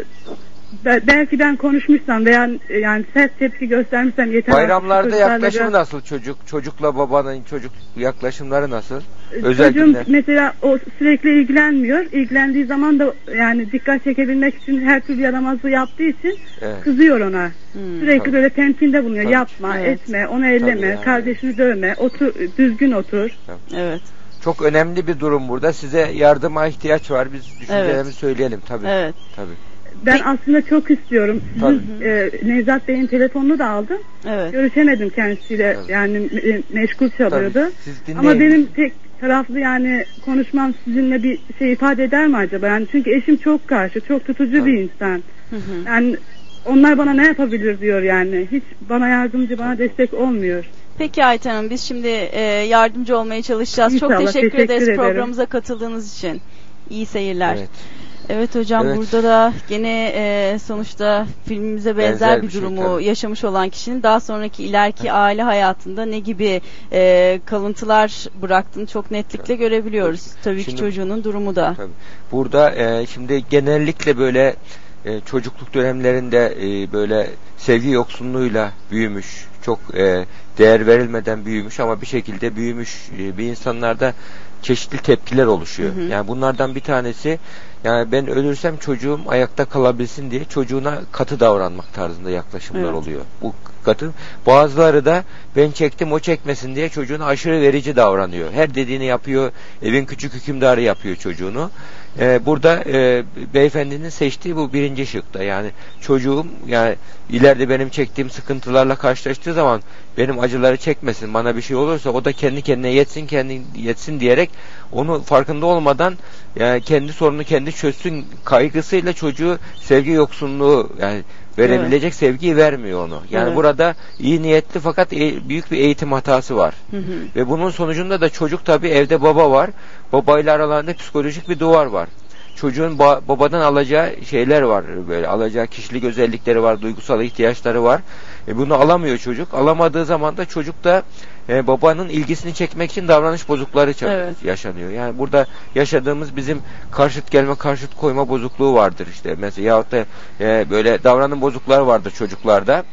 Speaker 10: be- belki ben konuşmuşsam veya e, yani sert tepki göstermişsem yeter.
Speaker 8: Bayramlarda yaklaşımı
Speaker 10: biraz-
Speaker 8: nasıl çocuk? Çocukla babanın çocuk yaklaşımları nasıl?
Speaker 10: Çocuğum
Speaker 8: Özel günler.
Speaker 10: mesela o sürekli ilgilenmiyor. İlgilendiği zaman da yani dikkat çekebilmek için her türlü yaramazlığı yaptığı için
Speaker 8: Evet.
Speaker 10: kızıyor ona.
Speaker 1: Hmm.
Speaker 10: Sürekli
Speaker 8: Tabii.
Speaker 10: böyle temkinde bulunuyor.
Speaker 8: Tabii.
Speaker 10: Yapma,
Speaker 1: Evet.
Speaker 10: etme, onu elleme,
Speaker 8: yani.
Speaker 10: kardeşini dövme, otur, düzgün otur.
Speaker 1: Evet.
Speaker 8: Çok önemli bir durum burada. Size yardıma ihtiyaç var. Biz düşüncelerimizi
Speaker 1: Evet.
Speaker 8: söyleyelim tabii.
Speaker 1: Evet.
Speaker 8: Tabii.
Speaker 10: Ben
Speaker 1: Peki-
Speaker 10: aslında çok istiyorum. Sizin e, Nevzat Bey'in telefonunu da aldım.
Speaker 1: Evet.
Speaker 10: Görüşemedim kendisiyle.
Speaker 8: Tabii.
Speaker 10: Yani me- meşgul çalıyordu. Ama benim tek taraflı yani konuşmam sizinle bir şey ifade eder mi acaba? Yani çünkü eşim çok karşı, çok tutucu
Speaker 8: Tabii.
Speaker 10: bir insan.
Speaker 1: Hı hı.
Speaker 10: Yani onlar bana ne yapabilir diyor yani. Hiç bana yardımcı, bana destek olmuyor.
Speaker 1: Peki Ayten Hanım biz şimdi e, yardımcı olmaya çalışacağız. Çok
Speaker 10: İnşallah,
Speaker 1: teşekkür,
Speaker 10: teşekkür
Speaker 1: ederiz
Speaker 10: ederim.
Speaker 1: programımıza katıldığınız için. İyi seyirler.
Speaker 8: Evet.
Speaker 1: Evet hocam
Speaker 8: Evet.
Speaker 1: burada da gene e, sonuçta filmimize benzer,
Speaker 8: Benzer
Speaker 1: bir,
Speaker 8: bir şey,
Speaker 1: durumu
Speaker 8: tabii.
Speaker 1: yaşamış olan kişinin daha sonraki ileriki aile hayatında ne gibi e, kalıntılar bıraktığını çok netlikle görebiliyoruz. Tabii ki
Speaker 8: Şimdi-
Speaker 1: çocuğunun durumu da.
Speaker 8: Tabii. Burada e, şimdi genellikle böyle e, çocukluk dönemlerinde e, böyle sevgi yoksunluğuyla büyümüş, çok e, değer verilmeden büyümüş ama bir şekilde büyümüş e, bir insanlarda çeşitli tepkiler oluşuyor.
Speaker 1: Hı hı.
Speaker 8: Yani bunlardan bir tanesi yani ben ölürsem çocuğum ayakta kalabilsin diye çocuğuna katı davranmak tarzında yaklaşımlar
Speaker 1: Evet.
Speaker 8: oluyor. Bu katı bazıları da ben çektim o çekmesin diye çocuğuna aşırı verici davranıyor. Her dediğini yapıyor. Evin küçük hükümdarı yapıyor çocuğunu. Ee, burada e, beyefendinin seçtiği bu birinci şıkta. Yani çocuğum yani ileride benim çektiğim sıkıntılarla karşılaştığı zaman benim acıları çekmesin. Bana bir şey olursa o da kendi kendine yetsin, kendi yetsin diyerek onu farkında olmadan yani kendi sorunu kendi çözsün kaygısıyla çocuğu sevgi yoksunluğu yani verebilecek sevgiyi vermiyor onu. Yani
Speaker 1: Evet.
Speaker 8: burada iyi niyetli fakat e- büyük bir eğitim hatası var.
Speaker 1: Hı hı.
Speaker 8: Ve bunun sonucunda da çocuk tabi evde baba var. Babayla aralarında psikolojik bir duvar var. Çocuğun ba- babadan alacağı şeyler var böyle alacağı kişilik özellikleri var, duygusal ihtiyaçları var. E bunu alamıyor çocuk. Alamadığı zaman da çocuk da e, babanın ilgisini çekmek için davranış bozukları
Speaker 1: Evet.
Speaker 8: yaşanıyor. Yani burada yaşadığımız bizim karşıt gelme, karşıt koyma bozukluğu vardır işte. Mesela yahut da e, böyle davranım bozukları vardır çocuklarda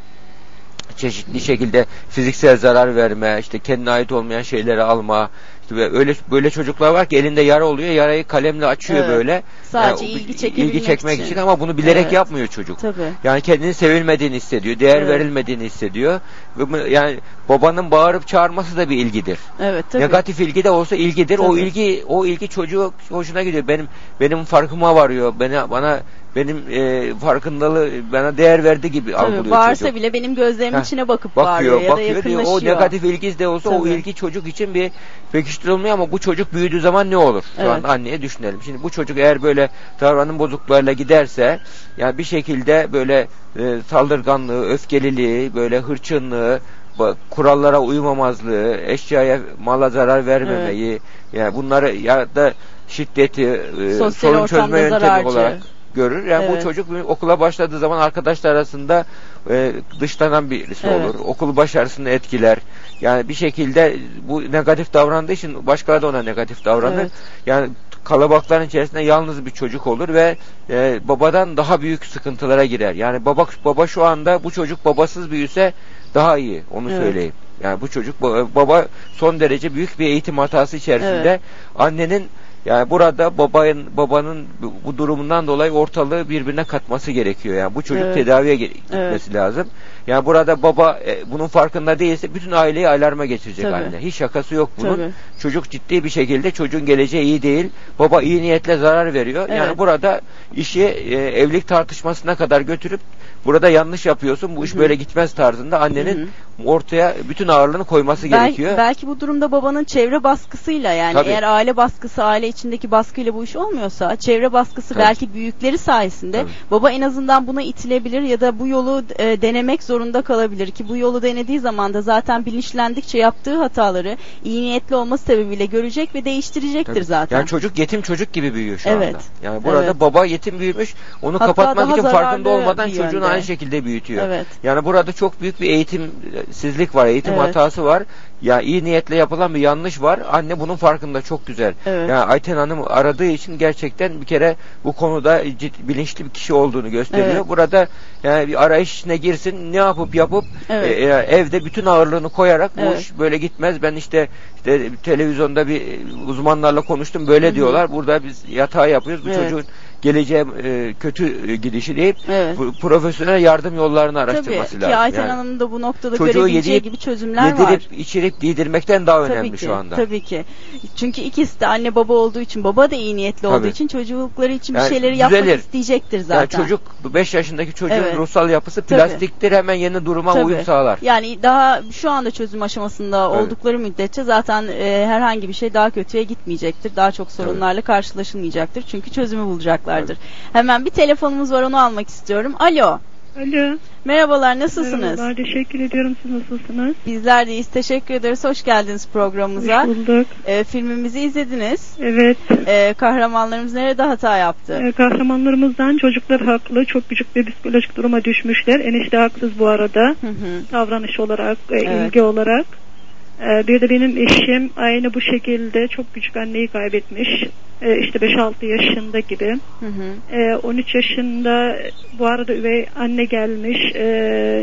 Speaker 8: çeşitli şekilde fiziksel zarar verme, işte kendine ait olmayan şeyleri alma, ve öyle böyle çocuklar var ki elinde yara oluyor, yarayı kalemle açıyor
Speaker 1: Evet.
Speaker 8: böyle.
Speaker 1: Sadece
Speaker 8: Yani o-
Speaker 1: ilgi çekebilmek
Speaker 8: ilgi çekmek
Speaker 1: için.
Speaker 8: için. ama bunu bilerek
Speaker 1: Evet.
Speaker 8: yapmıyor çocuk.
Speaker 1: Tabii.
Speaker 8: Yani kendini sevilmediğini hissediyor, değer
Speaker 1: Evet.
Speaker 8: verilmediğini hissediyor. Ve yani babanın bağırıp çağırması da bir ilgidir.
Speaker 1: Evet tabii.
Speaker 8: Negatif ilgi de olsa ilgidir. O
Speaker 1: Tabii.
Speaker 8: ilgi o ilgi çocuğu hoşuna gidiyor. Benim benim farkıma varıyor. Bana bana benim e, farkındalığı bana değer verdi gibi
Speaker 1: Tabii,
Speaker 8: algılıyor
Speaker 1: bağırsa
Speaker 8: çocuk.
Speaker 1: bile benim gözlerimin
Speaker 8: Heh,
Speaker 1: içine bakıp
Speaker 8: bakıyor,
Speaker 1: bağırıyor ya da
Speaker 8: bakıyor diyor. O
Speaker 1: yakınlaşıyor.
Speaker 8: negatif ilgi de olsa o
Speaker 1: Tabii.
Speaker 8: ilgi çocuk için bir pekiştirilmiyor ama bu çocuk büyüdüğü zaman ne olur? Şu
Speaker 1: Evet.
Speaker 8: anda anneye düşünelim. Şimdi bu çocuk eğer böyle davranım bozukluğuyla giderse yani bir şekilde böyle e, saldırganlığı, öfkeliliği, böyle hırçınlığı, kurallara uymamazlığı, eşyaya mala zarar vermemeyi, yani bunları ya da şiddeti, e,
Speaker 1: Sosyal
Speaker 8: sorun çözme yöntemi
Speaker 1: zararcı.
Speaker 8: olarak görür. Yani
Speaker 1: Evet.
Speaker 8: bu çocuk okula başladığı zaman arkadaşlar arasında e, dışlanan birisi
Speaker 1: Evet.
Speaker 8: olur. Okul başarısını etkiler. Yani bir şekilde bu negatif davrandığı için başkaları da ona negatif davranır.
Speaker 1: Evet.
Speaker 8: Yani kalabalıkların içerisinde yalnız bir çocuk olur ve e, babadan daha büyük sıkıntılara girer. Yani baba baba şu anda bu çocuk babasız büyüse daha iyi. Onu
Speaker 1: Evet.
Speaker 8: söyleyeyim. Yani bu çocuk ba- baba son derece büyük bir eğitim hatası içerisinde.
Speaker 1: Evet.
Speaker 8: Annenin Yani burada babanın babanın bu durumundan dolayı ortalığı birbirine katması gerekiyor. Yani bu çocuk
Speaker 1: Evet.
Speaker 8: tedaviye gitmesi lazım. Yani burada baba e, bunun farkında değilse bütün aileyi alarma geçirecek
Speaker 1: Tabii.
Speaker 8: anne. Hiç şakası yok bunun.
Speaker 1: Tabii.
Speaker 8: Çocuk ciddi bir şekilde çocuğun geleceği iyi değil. Baba iyi niyetle zarar veriyor.
Speaker 1: Evet.
Speaker 8: Yani burada işi e, evlilik tartışmasına kadar götürüp burada yanlış yapıyorsun. Bu iş
Speaker 1: Hı hı.
Speaker 8: böyle gitmez tarzında annenin ortaya bütün ağırlığını koyması
Speaker 1: Bel-
Speaker 8: gerekiyor.
Speaker 1: belki bu durumda babanın çevre baskısıyla yani
Speaker 8: Tabii.
Speaker 1: eğer aile baskısı aile içindeki baskıyla bu iş olmuyorsa çevre baskısı
Speaker 8: Tabii.
Speaker 1: belki büyükleri sayesinde
Speaker 8: Tabii.
Speaker 1: baba en azından buna itilebilir ya da bu yolu e, denemek zorunda kalabilir ki bu yolu denediği zaman da zaten bilinçlendikçe yaptığı hataları iyi niyetli olması sebebiyle görecek ve değiştirecektir
Speaker 8: Tabii.
Speaker 1: zaten.
Speaker 8: Yani çocuk yetim çocuk gibi büyüyor şu
Speaker 1: Evet.
Speaker 8: anda. Yani burada
Speaker 1: Evet.
Speaker 8: baba yetim büyümüş. Onu
Speaker 1: Hatta
Speaker 8: kapatmak için farkında olmadan
Speaker 1: yönde.
Speaker 8: aynı şekilde büyütüyor.
Speaker 1: Evet.
Speaker 8: Yani burada çok büyük bir eğitimsizlik var, eğitim
Speaker 1: Evet.
Speaker 8: hatası var. Ya iyi niyetle yapılan bir yanlış var. Anne bunun farkında çok güzel.
Speaker 1: Evet.
Speaker 8: Yani Ayten Hanım aradığı için gerçekten bir kere bu konuda cid- bilinçli bir kişi olduğunu gösteriyor.
Speaker 1: Evet.
Speaker 8: Burada yani bir arayış içine girsin, ne yapıp yapıp
Speaker 1: Evet.
Speaker 8: e, e, evde bütün ağırlığını koyarak bu
Speaker 1: Evet.
Speaker 8: iş böyle gitmez. Ben işte, işte televizyonda bir uzmanlarla konuştum böyle
Speaker 1: Hı hı.
Speaker 8: diyorlar. Burada biz yatağı yapıyoruz. Bu
Speaker 1: Evet.
Speaker 8: çocuğun geleceğe e, kötü e, gidişi deyip
Speaker 1: Evet.
Speaker 8: profesyonel yardım yollarını
Speaker 1: Tabii
Speaker 8: araştırması
Speaker 1: ki
Speaker 8: lazım.
Speaker 1: Ayten
Speaker 8: Yani
Speaker 1: Hanım'ın da bu noktada
Speaker 8: çocuğu
Speaker 1: görebileceği
Speaker 8: yedirip-
Speaker 1: gibi çözümler var.
Speaker 8: yedirip içirip giydirmekten daha
Speaker 1: Tabii
Speaker 8: önemli
Speaker 1: ki,
Speaker 8: şu anda.
Speaker 1: Tabii ki. Çünkü ikisi de anne baba olduğu için, baba da iyi niyetli olduğu
Speaker 8: Tabii.
Speaker 1: için çocuklukları için bir
Speaker 8: Yani
Speaker 1: şeyleri yapmak
Speaker 8: düzelir.
Speaker 1: isteyecektir zaten.
Speaker 8: Yani çocuk 5 yaşındaki çocuğun
Speaker 1: Evet.
Speaker 8: ruhsal yapısı
Speaker 1: Tabii.
Speaker 8: plastiktir hemen yeni duruma
Speaker 1: Tabii.
Speaker 8: uyum sağlar.
Speaker 1: Yani daha şu anda çözüm aşamasında
Speaker 8: Evet.
Speaker 1: oldukları müddetçe zaten e, herhangi bir şey daha kötüye gitmeyecektir. Daha çok sorunlarla karşılaşılmayacaktır. Çünkü çözümü bulacaklardır. Hemen bir telefonumuz var onu almak istiyorum. Alo.
Speaker 11: Alo.
Speaker 1: Merhabalar nasılsınız?
Speaker 11: Merhabalar, teşekkür ediyorum. Siz nasılsınız?
Speaker 1: Bizler de iyiyiz. Teşekkür ederiz. Hoş geldiniz programımıza.
Speaker 11: Hoş bulduk.
Speaker 1: E, filmimizi izlediniz.
Speaker 11: Evet.
Speaker 1: E, kahramanlarımız nerede hata yaptı?
Speaker 11: Ee, kahramanlarımızdan çocuklar haklı. Çok küçük bir psikolojik duruma düşmüşler. Enişte haksız bu arada.
Speaker 1: Hı hı.
Speaker 11: Davranış olarak, e,
Speaker 1: Evet.
Speaker 11: ilgi olarak. Ee, bir de benim eşim aynı bu şekilde çok küçük anneyi kaybetmiş. Ee, işte 5-6 yaşında gibi.
Speaker 1: Hı hı.
Speaker 11: Ee, 13 yaşında bu arada üvey anne gelmiş. Ee,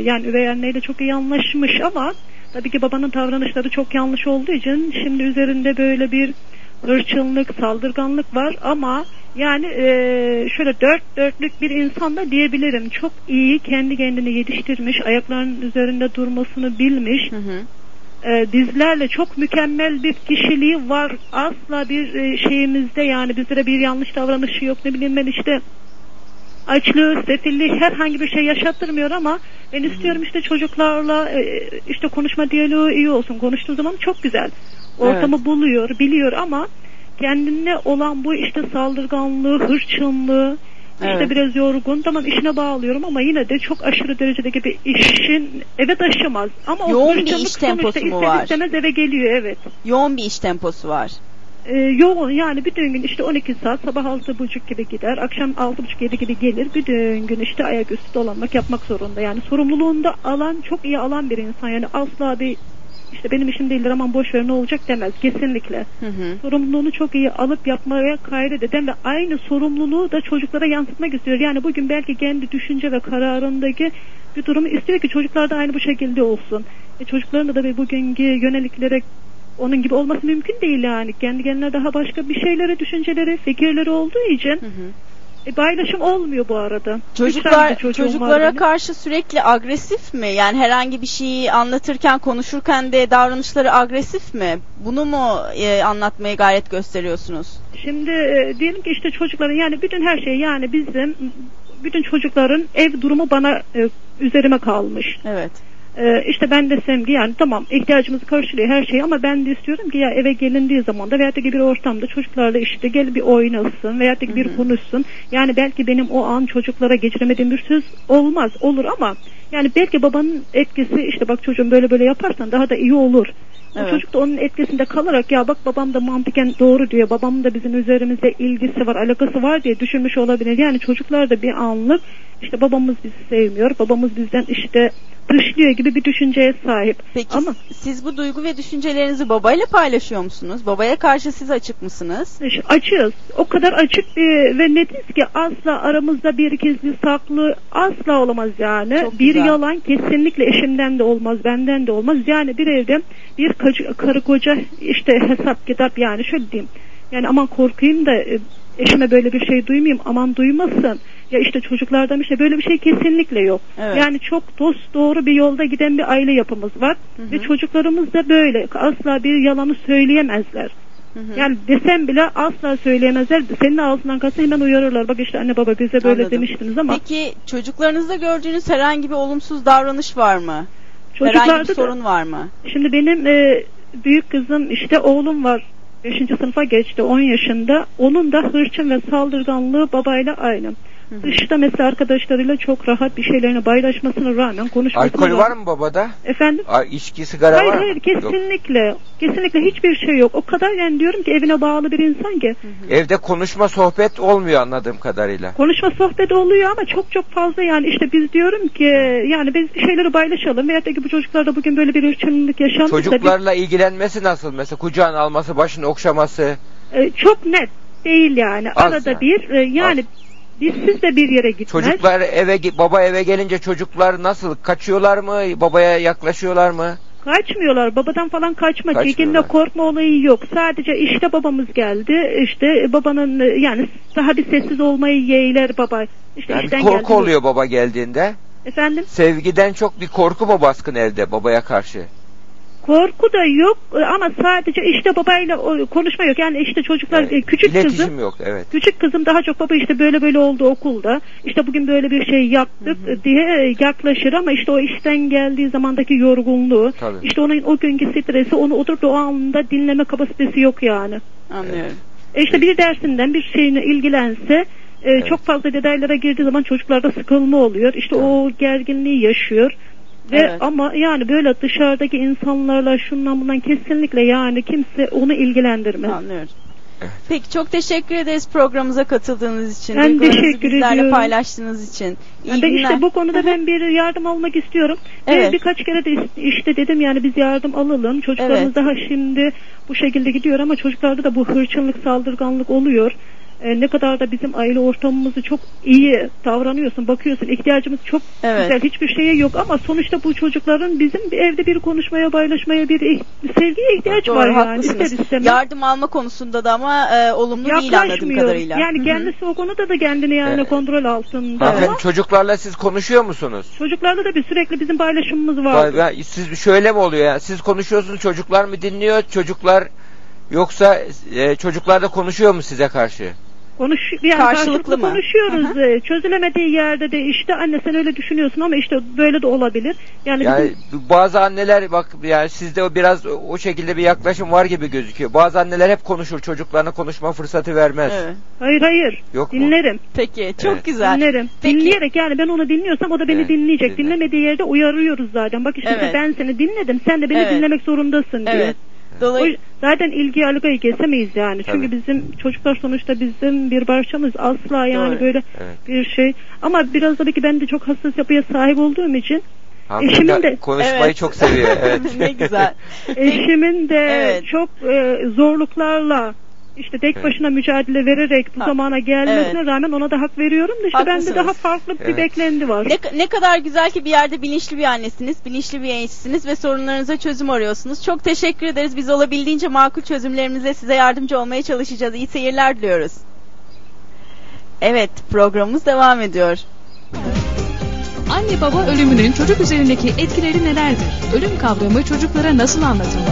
Speaker 11: yani üvey anneyle çok iyi anlaşmış ama tabii ki babanın davranışları çok yanlış olduğu için şimdi üzerinde böyle bir hırçınlık, saldırganlık var ama yani e, şöyle dört dörtlük bir insan da diyebilirim. Çok iyi kendi kendini yetiştirmiş, ayaklarının üzerinde durmasını bilmiş.
Speaker 1: Hı hı.
Speaker 11: E, bizlerle çok mükemmel bir kişiliği var. Asla bir e, şeyimizde yani bizlere bir yanlış davranışı yok. Ne bileyim ben işte açlığı, sefilliği herhangi bir şey yaşattırmıyor ama ben istiyorum işte çocuklarla e, işte konuşma diyaloğu iyi olsun. Konuştuğu zaman çok güzel. Ortamı buluyor, biliyor ama kendine olan bu işte saldırganlığı, hırçınlığı, işte
Speaker 1: Evet.
Speaker 11: biraz yorgun. Tamam işine bağlıyorum ama yine de çok aşırı derecedeki bir işin eve taşımaz. Ama o
Speaker 1: Yoğun bir iş temposu mu var?
Speaker 11: istemez eve geliyor evet.
Speaker 1: Yoğun bir iş temposu var.
Speaker 11: Ee, yoğun yani bütün gün işte 12 saat sabah 6.30 gibi gider akşam 6.30-7 gibi gelir bütün gün işte ayaküstü dolanmak yapmak zorunda yani sorumluluğunda alan çok iyi alan bir insan yani asla bir işte benim işim değildir aman boş ver ne olacak demez kesinlikle
Speaker 1: Hı hı.
Speaker 11: sorumluluğunu çok iyi alıp yapmaya gayret eden ve aynı sorumluluğu da çocuklara yansıtmak istiyor yani bugün belki kendi düşünce ve kararındaki bir durumu istiyor ki çocuklar da aynı bu şekilde olsun e çocukların da tabii bugünkü yöneliklere onun gibi olması mümkün değil yani. Kendi kendine daha başka bir şeylere, düşünceleri, fikirleri olduğu için e, paylaşım olmuyor bu arada.
Speaker 1: Çocuklar
Speaker 11: var
Speaker 1: çocuklara
Speaker 11: benim.
Speaker 1: karşı sürekli agresif mi? Yani herhangi bir şeyi anlatırken, konuşurken de davranışları agresif mi? Bunu mu e, anlatmaya gayret gösteriyorsunuz?
Speaker 11: Şimdi e, diyelim ki işte çocukların yani bütün her şey yani bizim bütün çocukların ev durumu bana e, üzerime kalmış.
Speaker 1: Evet.
Speaker 11: Ee, işte ben desem ki yani tamam ihtiyacımızı karşılıyor her şey ama ben de istiyorum ki ya eve gelindiği zaman da veyahut da bir ortamda çocuklarla işte gel bir oynasın veyahut da bir konuşsun. Yani belki benim o an çocuklara geçiremediğim bir söz olmaz olur ama yani belki babanın etkisi işte bak çocuğum böyle böyle yaparsan daha da iyi olur. O
Speaker 1: Evet.
Speaker 11: çocuk da onun etkisinde kalarak ya bak babam da mantıken doğru diyor. Babamın da bizim üzerimizde ilgisi var, alakası var diye düşünmüş olabilir. Yani çocuklar da bir anlık işte babamız bizi sevmiyor, babamız bizden işte dışlıyor gibi bir düşünceye sahip.
Speaker 1: Peki
Speaker 11: Ama
Speaker 1: siz bu duygu ve düşüncelerinizi babayla paylaşıyor musunuz? Babaya karşı siz açık mısınız?
Speaker 11: işte açığız. O kadar açık ve netiz ki asla aramızda bir gizli saklı asla olamaz yani.
Speaker 1: Çok
Speaker 11: bir
Speaker 1: güzel.
Speaker 11: yalan kesinlikle eşimden de olmaz, benden de olmaz. Yani bir evde bir karı koca işte hesap kitap yani şöyle diyeyim. Yani aman korkayım da e, eşime böyle bir şey duymayayım aman duymasın. Ya işte çocuklardan işte böyle bir şey kesinlikle yok.
Speaker 1: Evet.
Speaker 11: Yani çok dost doğru bir yolda giden bir aile yapımız var. Ve çocuklarımız da böyle asla bir yalanı söyleyemezler. Yani desem bile asla söyleyemezler. Senin ağzından kaçsa hemen uyarırlar. Bak işte anne baba bize böyle
Speaker 1: Anladım.
Speaker 11: demiştiniz ama
Speaker 1: Peki çocuklarınızda gördüğünüz herhangi bir olumsuz davranış var mı? herhangi
Speaker 11: Çocuklarda
Speaker 1: bir
Speaker 11: da-
Speaker 1: sorun var mı?
Speaker 11: Şimdi benim e, büyük kızım işte oğlum var. 5. sınıfa geçti 10 yaşında. Onun da hırçın ve saldırganlığı babayla aynı. Dışta mesela arkadaşlarıyla çok rahat bir şeylerini paylaşmasına rağmen konuşmasına
Speaker 8: Alkol var mı babada?
Speaker 11: Efendim?
Speaker 8: A, içki, sigara
Speaker 11: hayır
Speaker 8: var mı?
Speaker 11: hayır
Speaker 8: Yok.
Speaker 11: kesinlikle. Kesinlikle hiçbir şey yok. O kadar yani diyorum ki evine bağlı bir insan ki.
Speaker 8: Evde konuşma sohbet olmuyor anladığım kadarıyla.
Speaker 11: Konuşma sohbet oluyor ama çok çok fazla yani işte biz diyorum ki yani biz bir şeyleri paylaşalım veyahut da ki bu çocuklarda bugün böyle bir hırçınlık yaşandı da biz-
Speaker 8: Çocuklarla ilgilenmesi nasıl? Mesela kucağına alması, başını okşaması.
Speaker 11: E, çok net değil yani.
Speaker 8: Az
Speaker 11: Arada
Speaker 8: yani.
Speaker 11: bir e, yani bizsiz de bir yere gitmez.
Speaker 8: Çocuklar eve baba eve gelince çocuklar nasıl kaçıyorlar mı? Babaya yaklaşıyorlar mı?
Speaker 11: Kaçmıyorlar. Babadan falan kaçma, çekinme, korkma olayı yok. Sadece işte babamız geldi. İşte babanın yani daha bir sessiz olmayı yeğler baba. İşte
Speaker 8: Yani bir
Speaker 11: işten
Speaker 8: korku
Speaker 11: geldi.
Speaker 8: oluyor baba geldiğinde.
Speaker 11: Efendim?
Speaker 8: Sevgiden çok bir korku mu baskın evde babaya karşı?
Speaker 11: Korku da yok e, ama sadece işte babayla konuşma yok. Yani işte çocuklar e, küçük
Speaker 8: İletişim
Speaker 11: kızım
Speaker 8: yok evet.
Speaker 11: Küçük kızım daha çok baba işte böyle böyle oldu okulda. İşte bugün böyle bir şey yaptık diye yaklaşır ama işte o işten geldiği zamandaki yorgunluğu,
Speaker 8: Tabii.
Speaker 11: işte onun o günkü stresi onu oturup da o anda dinleme kapasitesi yok yani.
Speaker 1: Anlıyorum.
Speaker 11: E işte bir dersinden bir şeyine ilgilense e, çok fazla detaylara girdiği zaman çocuklarda sıkılma oluyor. İşte o gerginliği yaşıyor. Ve
Speaker 1: Evet.
Speaker 11: ama yani böyle dışarıdaki insanlarla şundan bundan kesinlikle yani kimse onu ilgilendirmez.
Speaker 1: Anlıyorum. Peki çok teşekkür ederiz programımıza katıldığınız için.
Speaker 11: Ben teşekkür
Speaker 1: bizlerle
Speaker 11: ediyorum.
Speaker 1: paylaştığınız için. İyi
Speaker 11: Yani ben
Speaker 1: günler.
Speaker 11: işte bu konuda ben bir yardım almak istiyorum.
Speaker 1: Evet.
Speaker 11: Ve birkaç kere de işte dedim yani biz yardım alalım. Çocuklarımız
Speaker 1: Evet.
Speaker 11: daha şimdi bu şekilde gidiyor ama çocuklarda da bu hırçınlık, saldırganlık oluyor. Ee, ne kadar da bizim aile ortamımızı çok iyi davranıyorsun, bakıyorsun. ihtiyacımız çok
Speaker 1: Evet.
Speaker 11: güzel, hiçbir şeye yok ama sonuçta bu çocukların bizim bir evde bir konuşmaya, paylaşmaya, bir ih- sevgiye ihtiyaç
Speaker 1: Doğru
Speaker 11: var yani.
Speaker 1: haklısınız.
Speaker 11: İster istemez.
Speaker 1: Yardım alma konusunda da ama e, olumlu değil anladığım kadarıyla.
Speaker 11: Yani
Speaker 1: Hı hı.
Speaker 11: kendisi o konuda da kendini yani
Speaker 8: Evet.
Speaker 11: kontrol altında.
Speaker 8: Hanımefendi,
Speaker 11: Ama
Speaker 8: çocuklarla siz konuşuyor musunuz?
Speaker 11: çocuklarda da bir sürekli bizim paylaşımımız var.
Speaker 8: Siz şöyle mi oluyor ya? Siz konuşuyorsunuz çocuklar mı dinliyor? Çocuklar yoksa e, çocuklar da konuşuyor mu size karşı?
Speaker 11: Konuş, yani
Speaker 1: Karşılıklı
Speaker 11: karşılıklı,
Speaker 1: mı?
Speaker 11: konuşuyoruz. Ee, Çözülemediği yerde de işte anne sen öyle düşünüyorsun ama işte böyle de olabilir. Yani,
Speaker 8: Yani
Speaker 11: bizim,
Speaker 8: bazı anneler bak yani sizde o biraz o- şekilde bir yaklaşım var gibi gözüküyor. Bazı anneler hep konuşur çocuklarına konuşma fırsatı vermez.
Speaker 1: Evet.
Speaker 11: hayır hayır
Speaker 8: Yok mu?
Speaker 11: dinlerim.
Speaker 1: Peki çok
Speaker 8: Evet.
Speaker 1: güzel.
Speaker 11: Dinlerim.
Speaker 1: Peki.
Speaker 11: Dinleyerek yani ben onu dinliyorsam o da beni
Speaker 8: Evet,
Speaker 11: dinleyecek.
Speaker 8: dinle.
Speaker 11: Dinlemediği yerde uyarıyoruz zaten. Bak işte
Speaker 1: Evet.
Speaker 11: ben seni dinledim. Sen de beni
Speaker 1: Evet.
Speaker 11: dinlemek zorundasın diye.
Speaker 1: Evet.
Speaker 11: O,
Speaker 1: Dolayı
Speaker 11: zaten ilgi alakayı kesemeyiz yani. Çünkü
Speaker 8: Tabii.
Speaker 11: bizim çocuklar sonuçta bizim bir parçamız. Asla yani
Speaker 1: Doğru.
Speaker 11: böyle
Speaker 8: Evet.
Speaker 11: bir şey. Ama biraz tabii ki ben de çok hassas yapıya sahip olduğum için
Speaker 8: Hanımefendi
Speaker 11: Eşimin de-
Speaker 8: konuşmayı
Speaker 1: Evet.
Speaker 8: çok seviyor. (laughs) Evet.
Speaker 1: ne güzel.
Speaker 11: Eşimin de
Speaker 1: Evet.
Speaker 11: çok e, zorluklarla işte tek
Speaker 8: Evet.
Speaker 11: başına mücadele vererek bu
Speaker 1: Ha.
Speaker 11: zamana gelmesine rağmen ona da hak veriyorum da işte
Speaker 1: Haklısınız.
Speaker 11: bende daha farklı bir
Speaker 8: Evet.
Speaker 11: beklendi var.
Speaker 1: Ne, ne kadar güzel ki bir yerde bilinçli bir annesiniz, bilinçli bir eşsiniz ve sorunlarınıza çözüm arıyorsunuz. Çok teşekkür ederiz. Biz olabildiğince makul çözümlerimizle size yardımcı olmaya çalışacağız. İyi seyirler diliyoruz. Evet, programımız devam ediyor.
Speaker 2: Anne baba ölümünün çocuk üzerindeki etkileri nelerdir? Ölüm kavramı çocuklara nasıl anlatılmalı?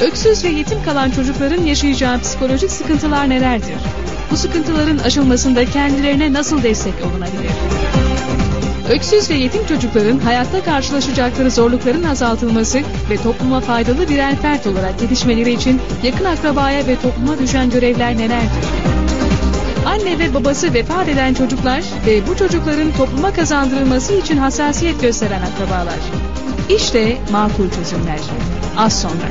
Speaker 2: Öksüz ve yetim kalan çocukların yaşayacağı psikolojik sıkıntılar nelerdir? Bu sıkıntıların aşılmasında kendilerine nasıl destek olunabilir? Öksüz ve yetim çocukların hayatta karşılaşacakları zorlukların azaltılması ve topluma faydalı birer fert olarak yetişmeleri için yakın akrabaya ve topluma düşen görevler nelerdir? Anne ve babası vefat eden çocuklar ve bu çocukların topluma kazandırılması için hassasiyet gösteren akrabalar. İşte makul çözümler. Az sonra.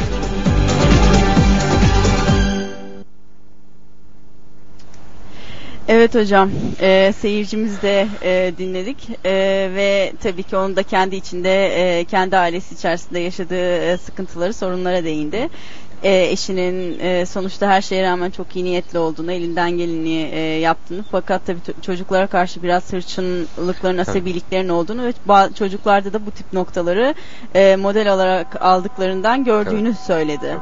Speaker 1: Evet hocam, e, seyircimiz de e, dinledik E, ve tabii ki onun da kendi içinde, e, kendi ailesi içerisinde yaşadığı e, sıkıntıları, sorunlara değindi. E, eşinin e, sonuçta her şeye rağmen çok iyi niyetli olduğunu, elinden geleni e, yaptığını fakat tabii çocuklara karşı biraz hırçınlıkların, asabiliklerin olduğunu ve çocuklarda da bu tip noktaları e, model olarak aldıklarından gördüğünü söyledi.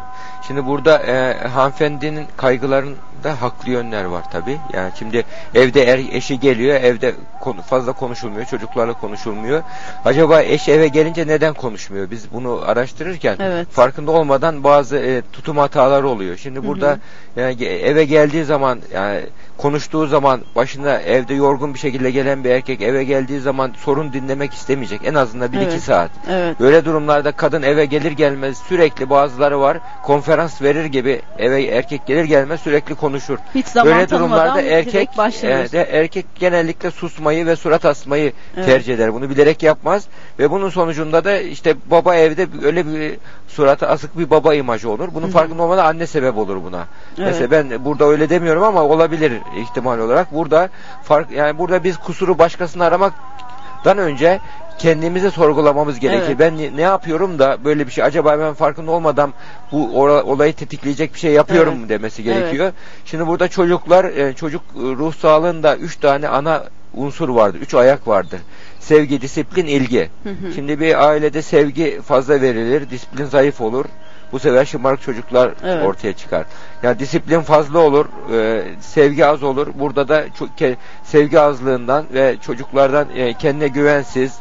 Speaker 8: Şimdi burada e, hanımefendinin kaygılarında haklı yönler var tabi. Yani şimdi evde er, eşi geliyor, evde konu, fazla konuşulmuyor, çocuklarla konuşulmuyor. Acaba eş eve gelince neden konuşmuyor? Biz bunu araştırırken
Speaker 1: Evet.
Speaker 8: farkında olmadan bazı e, tutum hataları oluyor. Şimdi burada yani ge- eve geldiği zaman yani konuştuğu zaman başına evde yorgun bir şekilde gelen bir erkek eve geldiği zaman sorun dinlemek istemeyecek. En azından bir iki
Speaker 1: Evet.
Speaker 8: saat.
Speaker 1: Evet.
Speaker 8: Böyle durumlarda kadın eve gelir gelmez sürekli bazıları var konferans verir gibi eve erkek gelir gelmez sürekli konuşur.
Speaker 1: Hiç zaman
Speaker 8: Böyle durumlarda erkek e, de erkek genellikle susmayı ve surat asmayı
Speaker 1: Evet.
Speaker 8: tercih eder. Bunu bilerek yapmaz ve bunun sonucunda da işte baba evde öyle bir suratı asık bir baba imajı olur. Bunun
Speaker 1: Hı hı.
Speaker 8: farkında olmadan anne sebep olur buna.
Speaker 1: Evet.
Speaker 8: Mesela ben burada öyle demiyorum ama olabilir ihtimal olarak. Burada fark yani burada biz kusuru başkasını aramaktan önce kendimizi sorgulamamız gerekir.
Speaker 1: Evet.
Speaker 8: Ben ne, yapıyorum da böyle bir şey acaba ben farkında olmadan bu olayı tetikleyecek bir şey yapıyorum
Speaker 1: Evet.
Speaker 8: demesi gerekiyor. Şimdi burada çocuklar e, çocuk ruh sağlığında üç tane ana unsur vardır. Üç ayak vardır. Sevgi, disiplin, ilgi.
Speaker 1: Hı hı.
Speaker 8: Şimdi bir ailede sevgi fazla verilir, disiplin zayıf olur. Bu sefer şımarık çocuklar
Speaker 1: Evet.
Speaker 8: ortaya çıkar. Yani disiplin fazla olur, e, sevgi az olur. Burada da çok ke- sevgi azlığından ve çocuklardan e, kendine güvensiz,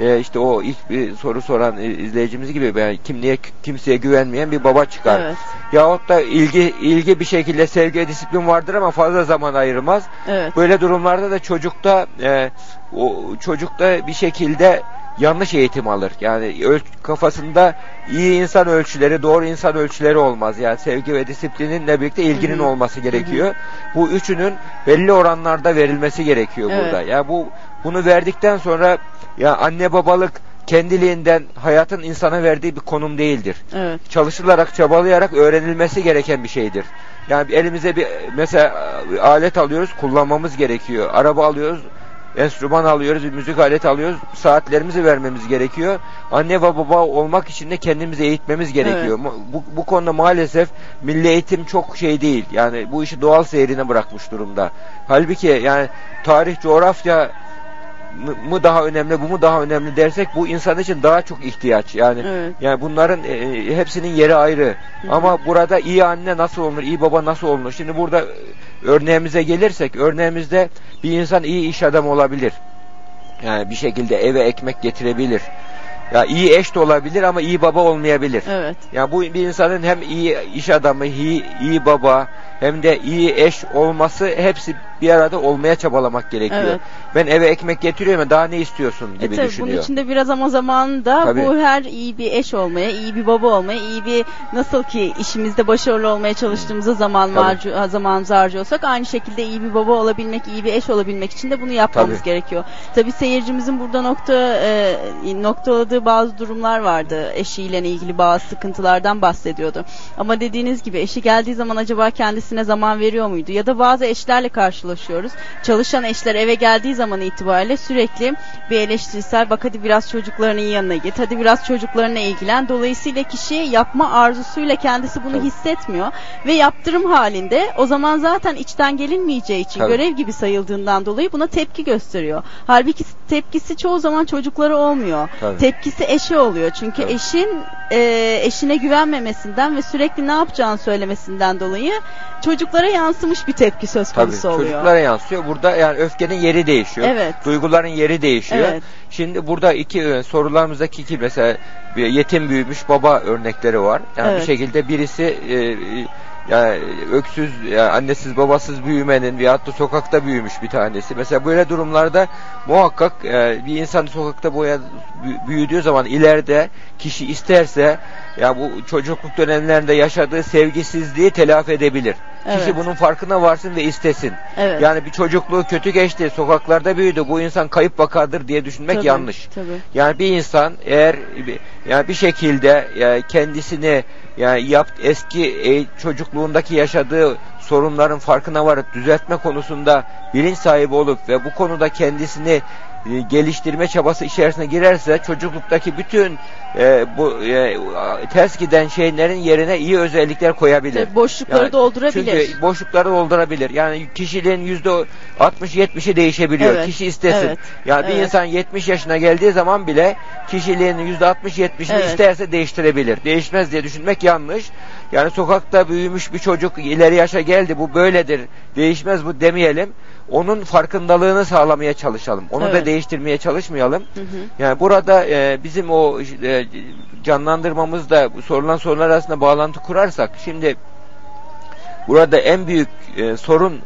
Speaker 8: e, işte o ilk bir soru soran izleyicimiz gibi yani kimliğe kimseye güvenmeyen bir baba çıkar.
Speaker 1: Evet.
Speaker 8: Yahut da ilgi ilgi bir şekilde sevgi disiplin vardır ama fazla zaman ayırmaz.
Speaker 1: Evet.
Speaker 8: Böyle durumlarda da çocukta e, o çocukta bir şekilde yanlış eğitim alır. Yani öl- kafasında iyi insan ölçüleri, doğru insan ölçüleri olmaz. Yani sevgi ve disiplininle birlikte ilginin
Speaker 1: Hı hı.
Speaker 8: olması gerekiyor. Bu üçünün belli oranlarda verilmesi gerekiyor
Speaker 1: Evet.
Speaker 8: burada. Ya bu bunu verdikten sonra ya anne babalık kendiliğinden hayatın insana verdiği bir konum değildir
Speaker 1: Evet.
Speaker 8: çalışılarak, çabalayarak öğrenilmesi gereken bir şeydir. Yani elimize bir mesela alet alıyoruz, kullanmamız gerekiyor. Araba alıyoruz, enstrüman alıyoruz, bir müzik aleti alıyoruz, saatlerimizi vermemiz gerekiyor. Anne ve baba olmak için de kendimizi eğitmemiz gerekiyor. Ma- Bu, bu konuda maalesef milli eğitim çok şey değil. Yani bu işi doğal seyrine bırakmış durumda. Halbuki yani tarih, coğrafya mı- daha önemli, bu mu daha önemli dersek bu insan için daha çok ihtiyaç. Yani
Speaker 1: Evet.
Speaker 8: yani bunların e, hepsinin yeri ayrı. Ama burada iyi anne nasıl olunur, iyi baba nasıl olunur? Şimdi burada e, örneğimize gelirsek, örneğimizde bir insan iyi iş adamı olabilir. Yani bir şekilde eve ekmek getirebilir. Ya iyi eş de olabilir ama iyi baba olmayabilir.
Speaker 1: Evet.
Speaker 8: Ya bu bir insanın hem iyi iş adamı, iyi, iyi baba hem de iyi eş olması hepsi bir arada olmaya çabalamak gerekiyor.
Speaker 1: Evet.
Speaker 8: Ben eve ekmek getiriyorum daha ne istiyorsun
Speaker 1: E
Speaker 8: gibi
Speaker 1: tabii
Speaker 8: düşünüyor.
Speaker 1: bunun içinde biraz ama zamanda
Speaker 8: Tabii.
Speaker 1: bu her iyi bir eş olmaya, iyi bir baba olmaya, iyi bir nasıl ki işimizde başarılı olmaya çalıştığımızda zaman harcı, zamanımızı harcıyorsak aynı şekilde iyi bir baba olabilmek, iyi bir eş olabilmek için de bunu yapmamız
Speaker 8: Tabii.
Speaker 1: gerekiyor. Tabii seyircimizin burada nokta e, noktaladığı bazı durumlar vardı. Eşiyle ilgili bazı sıkıntılardan bahsediyordu. Ama dediğiniz gibi eşi geldiği zaman acaba kendisine zaman veriyor muydu? Ya da bazı eşlerle karşılaşıyoruz. Çalışan eşler eve geldiği zaman itibariyle sürekli bir eleştirisel bak hadi biraz çocuklarının yanına git. Hadi biraz çocuklarına ilgilen. Dolayısıyla kişi yapma arzusuyla kendisi bunu hissetmiyor ve yaptırım halinde o zaman zaten içten gelinmeyeceği için
Speaker 8: Tabii.
Speaker 1: görev gibi sayıldığından dolayı buna tepki gösteriyor. Halbuki tepkisi çoğu zaman çocuklara olmuyor.
Speaker 8: Tabii.
Speaker 1: Tepkisi eşe oluyor. Çünkü
Speaker 8: Tabii.
Speaker 1: eşin e, eşine güvenmemesinden ve sürekli ne yapacağını söylemesinden dolayı çocuklara yansımış bir tepki söz
Speaker 8: Tabii
Speaker 1: konusu oluyor.
Speaker 8: Çocuklara yansıyor. Burada yani öfkenin yeri değişiyor.
Speaker 1: Evet.
Speaker 8: Duyguların yeri değişiyor.
Speaker 1: Evet.
Speaker 8: Şimdi burada iki e, sorularımızdaki iki mesela yetim büyümüş baba örnekleri var. Yani
Speaker 1: Evet.
Speaker 8: bir şekilde birisi e, yani öksüz, yani annesiz babasız büyümenin veyahut da sokakta büyümüş bir tanesi. Mesela böyle durumlarda muhakkak e, bir insan sokakta boya bü- büyüdüğü zaman ileride kişi isterse ya bu çocukluk dönemlerinde yaşadığı sevgisizliği telafi edebilir.
Speaker 1: Evet.
Speaker 8: Kişi bunun farkına varsın ve istesin.
Speaker 1: Evet.
Speaker 8: Yani bir çocukluğu kötü geçti, sokaklarda büyüdü, bu insan kayıp vakadır diye düşünmek
Speaker 1: Tabii,
Speaker 8: yanlış.
Speaker 1: tabii.
Speaker 8: Yani bir insan eğer yani bir şekilde yani kendisini yani yap eski e, çocukluğundaki yaşadığı sorunların farkına varıp düzeltme konusunda bilinç sahibi olup ve bu konuda kendisini e, geliştirme çabası içerisine girerse çocukluktaki bütün e, bu e, ters giden şeylerin yerine iyi özellikler koyabilir.
Speaker 1: Tabii boşlukları
Speaker 8: Yani
Speaker 1: doldurabilir.
Speaker 8: Çünkü boşlukları doldurabilir. Yani kişiliğin yüzde 60-70'i değişebiliyor.
Speaker 1: Evet,
Speaker 8: Kişi istesin.
Speaker 1: evet,
Speaker 8: Yani bir
Speaker 1: evet.
Speaker 8: insan 70 yaşına geldiği zaman bile kişiliğinin yüzde 60-70'ini
Speaker 1: Evet.
Speaker 8: isterse değiştirebilir. Değişmez diye düşünmek yanlış. Yani sokakta büyümüş bir çocuk ileri yaşa geldi bu böyledir. Değişmez bu demeyelim. Onun farkındalığını sağlamaya çalışalım. Onu da
Speaker 1: Evet.
Speaker 8: değiştirmeye çalışmayalım.
Speaker 1: Hı hı.
Speaker 8: Yani burada e, bizim o e, canlandırmamızda sorulan sorular arasında bağlantı kurarsak şimdi burada en büyük e, sorun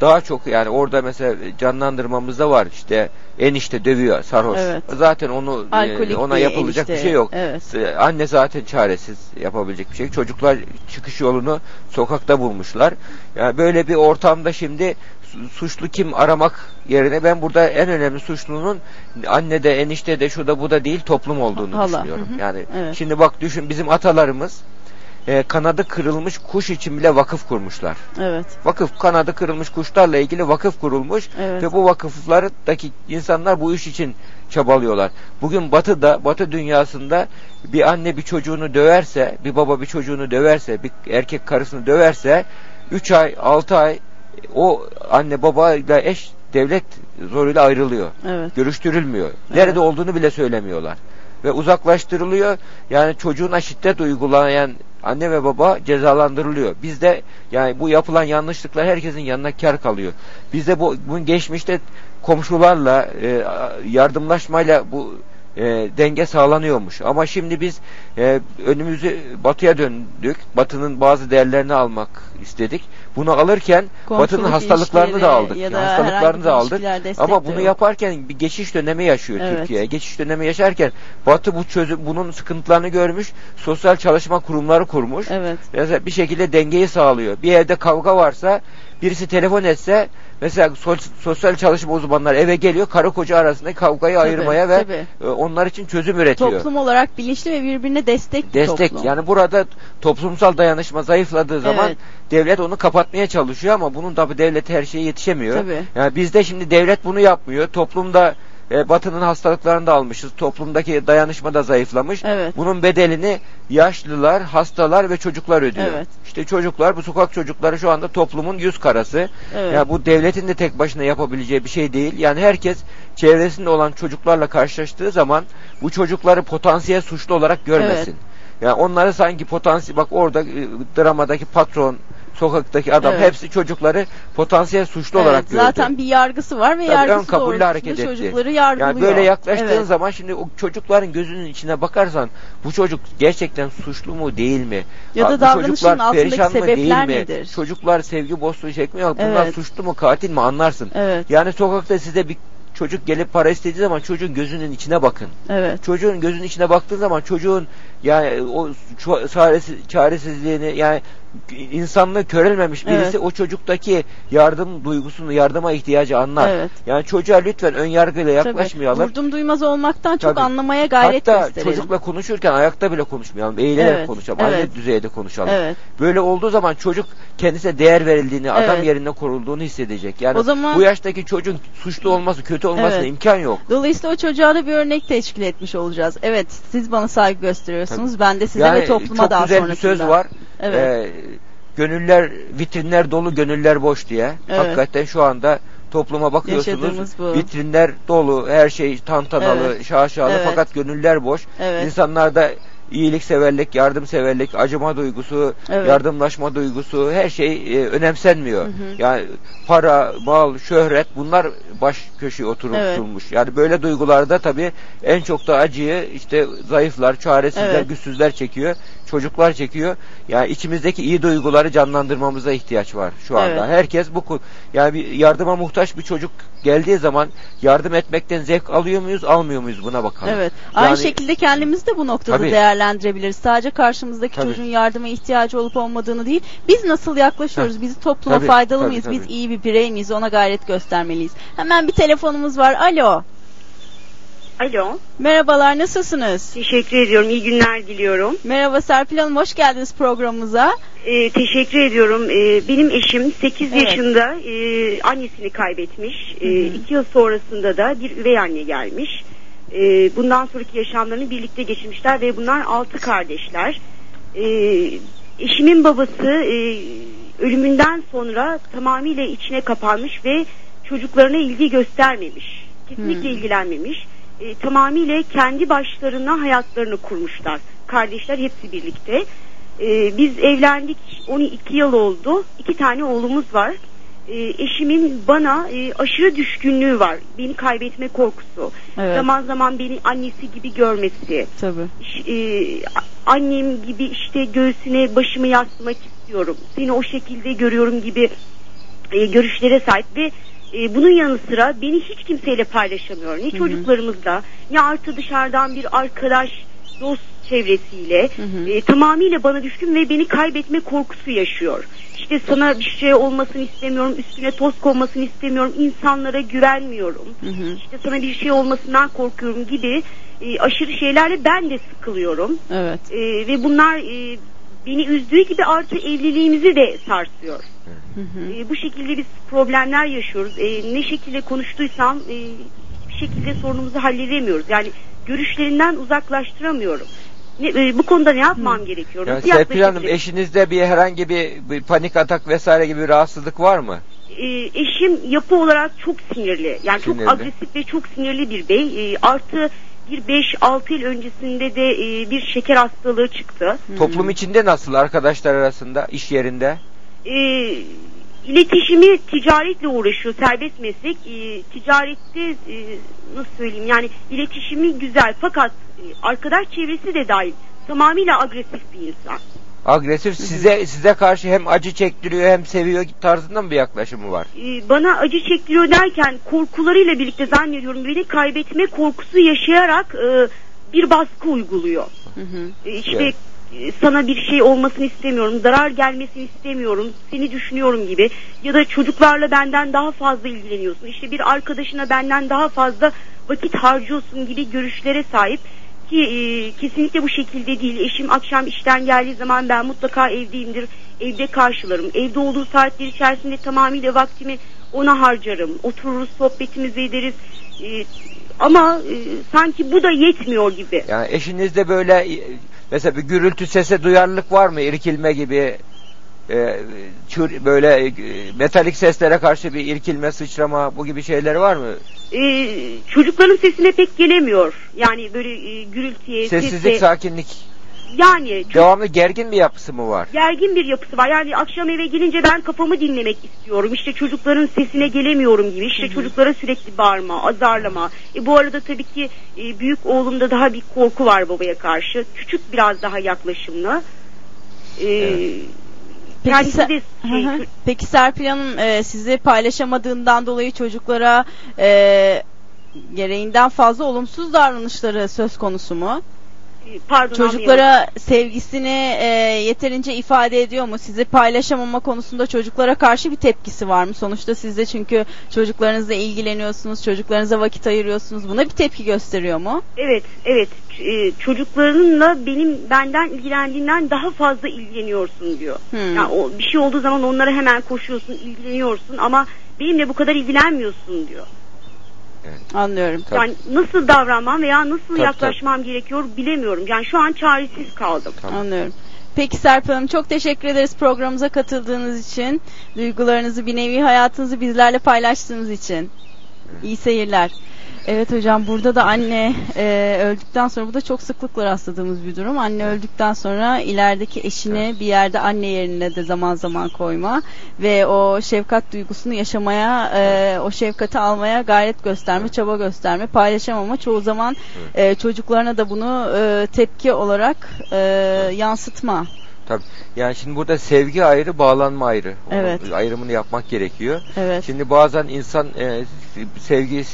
Speaker 8: daha çok yani orada mesela canlandırmamızda var işte enişte dövüyor sarhoş.
Speaker 1: Evet.
Speaker 8: Zaten onu e,
Speaker 1: Alkolik
Speaker 8: ona
Speaker 1: bir
Speaker 8: yapılacak bir
Speaker 1: enişte.
Speaker 8: şey yok.
Speaker 1: Evet.
Speaker 8: E, Anne zaten çaresiz yapabilecek bir şey. Çocuklar çıkış yolunu sokakta bulmuşlar. Yani böyle bir ortamda şimdi su- suçlu kim aramak yerine ben burada en önemli suçlunun anne de enişte de şu da bu da değil toplum olduğunu
Speaker 1: Hala.
Speaker 8: düşünüyorum.
Speaker 1: Hı hı.
Speaker 8: Yani
Speaker 1: Evet.
Speaker 8: şimdi bak düşün bizim atalarımız e, kanadı kırılmış kuş için bile vakıf kurmuşlar.
Speaker 1: Evet.
Speaker 8: Vakıf kanadı kırılmış kuşlarla ilgili vakıf kurulmuş
Speaker 1: Evet.
Speaker 8: ve bu vakıflardaki insanlar bu iş için çabalıyorlar. Bugün batıda, batı dünyasında bir anne bir çocuğunu döverse, bir baba bir çocuğunu döverse, bir erkek karısını döverse 3 ay, 6 ay o anne babayla eş devlet zoruyla ayrılıyor.
Speaker 1: Evet.
Speaker 8: Görüştürülmüyor. Nerede olduğunu bile söylemiyorlar. Ve uzaklaştırılıyor. Yani çocuğuna şiddet uygulayan anne ve baba cezalandırılıyor. Bizde yani bu yapılan yanlışlıklar herkesin yanına kar kalıyor. Bizde bu bunun geçmişte komşularla e, yardımlaşmayla bu e, denge sağlanıyormuş. Ama şimdi biz e, önümüzü batıya döndük. Batının bazı değerlerini almak istedik. Bunu alırken
Speaker 1: Komşuluk
Speaker 8: batının hastalıklarını da aldık.
Speaker 1: ya da
Speaker 8: hastalıklarını da aldık. Ama bunu yaparken bir geçiş dönemi yaşıyor
Speaker 1: Evet.
Speaker 8: Türkiye. Geçiş dönemi yaşarken Batı bu çözüm bunun sıkıntılarını görmüş. Sosyal çalışma kurumları kurmuş.
Speaker 1: Evet.
Speaker 8: Mesela bir şekilde dengeyi sağlıyor. Bir evde kavga varsa birisi telefon etse mesela so- sosyal çalışma uzmanları eve geliyor karı koca arasındaki kavgayı
Speaker 1: Tabii,
Speaker 8: ayırmaya ve
Speaker 1: tabii.
Speaker 8: e, onlar için çözüm üretiyor.
Speaker 1: Toplum olarak bilinçli ve birbirine destek
Speaker 8: Destek
Speaker 1: toplum.
Speaker 8: yani burada toplumsal dayanışma zayıfladığı zaman
Speaker 1: Evet.
Speaker 8: Devlet onu kapatmaya çalışıyor ama bunun tabi devlet her şeye yetişemiyor.
Speaker 1: Tabii.
Speaker 8: Yani bizde şimdi devlet bunu yapmıyor. Toplumda e, batının hastalıklarını da almışız. Toplumdaki dayanışma da zayıflamış.
Speaker 1: Evet.
Speaker 8: Bunun bedelini yaşlılar, hastalar ve çocuklar ödüyor.
Speaker 1: Evet.
Speaker 8: İşte çocuklar, bu sokak çocukları şu anda toplumun yüz karası.
Speaker 1: Evet.
Speaker 8: Yani bu devletin de tek başına yapabileceği bir şey değil. Yani herkes çevresinde olan çocuklarla karşılaştığı zaman bu çocukları potansiyel suçlu olarak görmesin. Yani onları sanki potansiyel bak orada e, dramadaki patron, sokaktaki adam
Speaker 1: Evet.
Speaker 8: hepsi çocukları potansiyel suçlu
Speaker 1: Evet,
Speaker 8: olarak gördü.
Speaker 1: zaten bir yargısı var ve
Speaker 8: Tabii
Speaker 1: yargısı doğrultusunda
Speaker 8: hareket etti.
Speaker 1: çocukları yargılıyor.
Speaker 8: Yani böyle yaklaştığın
Speaker 1: Evet.
Speaker 8: zaman şimdi o çocukların gözünün içine bakarsan bu çocuk gerçekten suçlu mu değil mi?
Speaker 1: Ya da
Speaker 8: bu çocuklar perişan mı değil
Speaker 1: sebepler
Speaker 8: mi?
Speaker 1: nedir?
Speaker 8: Çocuklar sevgi bozduğu çekmiyor. Bunlar
Speaker 1: Evet.
Speaker 8: suçlu mu katil mi anlarsın.
Speaker 1: Evet.
Speaker 8: Yani sokakta size bir çocuk gelip para istediği zaman çocuğun gözünün içine bakın.
Speaker 1: Evet.
Speaker 8: Çocuğun gözünün içine baktığın zaman çocuğun yani o çaresiz, çaresizliğini yani insanlığı körelmemiş birisi
Speaker 1: Evet.
Speaker 8: o çocuktaki yardım duygusunu yardıma ihtiyacı anlar.
Speaker 1: Evet.
Speaker 8: Yani çocuğa lütfen ön yargıyla
Speaker 1: Tabii.
Speaker 8: yaklaşmayalım.
Speaker 1: Vurdum duymaz olmaktan çok
Speaker 8: Tabii.
Speaker 1: anlamaya gayret
Speaker 8: Hatta
Speaker 1: gösterelim.
Speaker 8: çocukla konuşurken ayakta bile konuşmayalım. Eğilerek
Speaker 1: Evet,
Speaker 8: konuşalım.
Speaker 1: evet.
Speaker 8: Aynı düzeyde konuşalım.
Speaker 1: Evet.
Speaker 8: Böyle olduğu zaman çocuk kendisine değer verildiğini, adam
Speaker 1: Evet.
Speaker 8: yerine korulduğunu hissedecek. Yani
Speaker 1: O zaman-
Speaker 8: bu yaştaki çocuğun suçlu olması, kötü olmasına
Speaker 1: Evet.
Speaker 8: imkan yok.
Speaker 1: Dolayısıyla o çocuğa da bir örnek teşkil etmiş olacağız. Evet, siz bana saygı gösteriyorsunuz. Ben de size ve topluma
Speaker 8: çok
Speaker 1: daha
Speaker 8: güzel
Speaker 1: sonrasında.
Speaker 8: bir söz var.
Speaker 1: Evet.
Speaker 8: Ee, gönüller vitrinler dolu, gönüller boş diye.
Speaker 1: Evet.
Speaker 8: Hakikaten şu anda topluma bakıyorsunuz. Vitrinler dolu, her şey tantanalı,
Speaker 1: Evet.
Speaker 8: şaşalı
Speaker 1: Evet.
Speaker 8: fakat gönüller boş.
Speaker 1: Evet.
Speaker 8: İnsanlarda iyilikseverlik, yardımseverlik, acıma duygusu,
Speaker 1: Evet.
Speaker 8: yardımlaşma duygusu her şey e, önemsenmiyor.
Speaker 1: Hı hı.
Speaker 8: Yani para, mal, şöhret bunlar baş köşeye oturtulmuş. Yani böyle duygularda tabii en çok da acıyı işte zayıflar, çaresizler,
Speaker 1: Evet.
Speaker 8: güçsüzler çekiyor. Çocuklar çekiyor. Yani içimizdeki iyi duyguları canlandırmamıza ihtiyaç var şu anda.
Speaker 1: Evet.
Speaker 8: Herkes bu yani bir yardıma muhtaç bir çocuk geldiği zaman yardım etmekten zevk alıyor muyuz, almıyor muyuz buna bakalım.
Speaker 1: Evet. Aynı
Speaker 8: Yani-
Speaker 1: şekilde kendimizi de bu noktada
Speaker 8: Tabii.
Speaker 1: değerlendirebiliriz. Sadece karşımızdaki
Speaker 8: Tabii.
Speaker 1: çocuğun yardıma ihtiyacı olup olmadığını değil. Biz nasıl yaklaşıyoruz?
Speaker 8: Heh.
Speaker 1: Biz topluma
Speaker 8: Tabii,
Speaker 1: faydalı
Speaker 8: tabii,
Speaker 1: mıyız? Biz
Speaker 8: tabii.
Speaker 1: iyi bir birey miyiz? Ona gayret göstermeliyiz. Hemen bir telefonumuz var. Alo.
Speaker 12: Alo.
Speaker 1: Merhabalar nasılsınız?
Speaker 12: Teşekkür ediyorum. İyi günler diliyorum.
Speaker 1: Merhaba Serpil Hanım hoş geldiniz programımıza.
Speaker 12: Ee, teşekkür ediyorum. Ee, benim eşim 8
Speaker 1: Evet.
Speaker 12: yaşında e, annesini kaybetmiş. 2 yıl sonrasında da bir üvey anne gelmiş. Ee, bundan sonraki yaşamlarını birlikte geçirmişler ve bunlar 6 kardeşler. Ee, eşimin babası e, ölümünden sonra tamamıyla içine kapanmış ve çocuklarına ilgi göstermemiş. Kesinlikle ilgilenmemiş. E, tamamıyla kendi başlarına hayatlarını kurmuşlar. Kardeşler hepsi birlikte. E, biz evlendik 12 yıl oldu. İki tane oğlumuz var. E, eşimin bana e, aşırı düşkünlüğü var. Beni kaybetme korkusu.
Speaker 1: Evet.
Speaker 12: Zaman zaman beni annesi gibi görmesi.
Speaker 1: Tabii.
Speaker 12: E, annem gibi işte göğsüne başımı yaslamak istiyorum. Seni o şekilde görüyorum gibi e, görüşlere sahip ve e, bunun yanı sıra beni hiç kimseyle paylaşamıyor. Ne çocuklarımızla ne artı dışarıdan bir arkadaş dost çevresiyle e, tamamıyla bana düşkün ve beni kaybetme korkusu yaşıyor. İşte sana bir şey olmasını istemiyorum, üstüne toz konmasını istemiyorum, insanlara güvenmiyorum. İşte sana bir şey olmasından korkuyorum gibi e, aşırı şeylerle ben de sıkılıyorum.
Speaker 1: Evet.
Speaker 12: E, ve bunlar e, beni üzdüğü gibi artı evliliğimizi de sarsıyor. E, bu şekilde biz problemler yaşıyoruz. E, ne şekilde konuştuysam e, hiçbir şekilde sorunumuzu halledemiyoruz. Yani görüşlerinden uzaklaştıramıyorum. Ne, e, bu konuda ne yapmam gerekiyor?
Speaker 8: Ya
Speaker 12: Nasıl
Speaker 8: Serpil Hanım
Speaker 12: yaklaşabilirim?
Speaker 8: eşinizde bir herhangi bir, bir panik atak vesaire gibi bir rahatsızlık var mı?
Speaker 12: E, eşim yapı olarak çok sinirli. Yani
Speaker 8: Sinirli.
Speaker 12: çok agresif ve çok sinirli bir bey. E, artı bir 5-6 yıl öncesinde de e, bir şeker hastalığı çıktı.
Speaker 8: Toplum içinde nasıl arkadaşlar arasında, iş yerinde?
Speaker 12: E, iletişimi ticaretle uğraşıyor serbest meslek e, ticarette e, nasıl söyleyeyim yani iletişimi güzel fakat e, arkadaş çevresi de dahil tamamıyla agresif bir insan.
Speaker 8: Agresif size size karşı hem acı çektiriyor hem seviyor tarzında mı bir yaklaşımı var?
Speaker 12: E, bana acı çektiriyor derken korkularıyla birlikte zannediyorum beni kaybetme korkusu yaşayarak e, bir baskı uyguluyor. E, işte
Speaker 8: Evet.
Speaker 12: E, sana bir şey olmasını istemiyorum, zarar gelmesini istemiyorum, seni düşünüyorum gibi ya da çocuklarla benden daha fazla ilgileniyorsun. İşte bir arkadaşına benden daha fazla vakit harcıyorsun gibi görüşlere sahip ki e, kesinlikle bu şekilde değil. Eşim akşam işten geldiği zaman ben mutlaka evdeyimdir. Evde karşılarım. Evde olduğu saatler içerisinde tamamıyla vaktimi ona harcarım. Otururuz, sohbetimizi ederiz. E, ama e, sanki bu da yetmiyor gibi.
Speaker 8: Yani eşinizde böyle e, mesela bir gürültü sese duyarlılık var mı? İrkilme gibi e, çür, böyle e, metalik seslere karşı bir irkilme, sıçrama bu gibi şeyler var mı?
Speaker 12: Ee, çocukların sesine pek gelemiyor. Yani böyle e, gürültüye,
Speaker 8: Sessizlik,
Speaker 12: sese.
Speaker 8: sakinlik.
Speaker 12: Yani çok
Speaker 8: Devamlı gergin bir yapısı mı var?
Speaker 12: gergin bir yapısı var. Yani akşam eve gelince ben kafamı dinlemek istiyorum. İşte çocukların sesine gelemiyorum gibi. İşte çocuklara sürekli bağırma, azarlama. E, bu arada tabii ki e, büyük oğlumda daha bir korku var babaya karşı. Küçük biraz daha yaklaşımlı. Ee,
Speaker 1: Peki,
Speaker 12: kendisi de şey,
Speaker 1: hı. Peki Serpil Hanım e, sizi paylaşamadığından dolayı çocuklara e, gereğinden fazla olumsuz davranışları söz konusu mu?
Speaker 12: Pardon
Speaker 1: Çocuklara sevgisini e, yeterince ifade ediyor mu? Sizi paylaşamama konusunda çocuklara karşı bir tepkisi var mı? Sonuçta siz de çünkü çocuklarınızla ilgileniyorsunuz, çocuklarınıza vakit ayırıyorsunuz. Buna bir tepki gösteriyor mu?
Speaker 12: Evet, evet. E, çocuklarınla benim benden ilgilendiğinden daha fazla ilgileniyorsun diyor.
Speaker 1: Hmm.
Speaker 12: Yani o bir şey olduğu zaman onlara hemen koşuyorsun, ilgileniyorsun ama benimle bu kadar ilgilenmiyorsun diyor.
Speaker 1: Anlıyorum.
Speaker 12: Yani nasıl davranmam veya nasıl
Speaker 1: Tabii,
Speaker 12: yaklaşmam gerekiyor bilemiyorum. Yani şu an çaresiz kaldım.
Speaker 1: Anlıyorum. Peki Serpil Hanım çok teşekkür ederiz programımıza katıldığınız için. Duygularınızı, bir nevi hayatınızı bizlerle paylaştığınız için. İyi seyirler. Evet hocam burada da anne e, öldükten sonra bu da çok sıklıkla rastladığımız bir durum. Anne öldükten sonra ilerideki eşini bir yerde anne yerine de zaman zaman koyma ve o şefkat duygusunu yaşamaya, e, o şefkati almaya gayret gösterme, çaba gösterme, paylaşamama çoğu zaman e, çocuklarına da bunu e, tepki olarak e, yansıtma.
Speaker 8: Tabii. Yani şimdi burada sevgi ayrı, bağlanma ayrı. Onun
Speaker 1: Evet.
Speaker 8: ayrımını yapmak gerekiyor.
Speaker 1: Evet.
Speaker 8: Şimdi bazen insan e, sevgi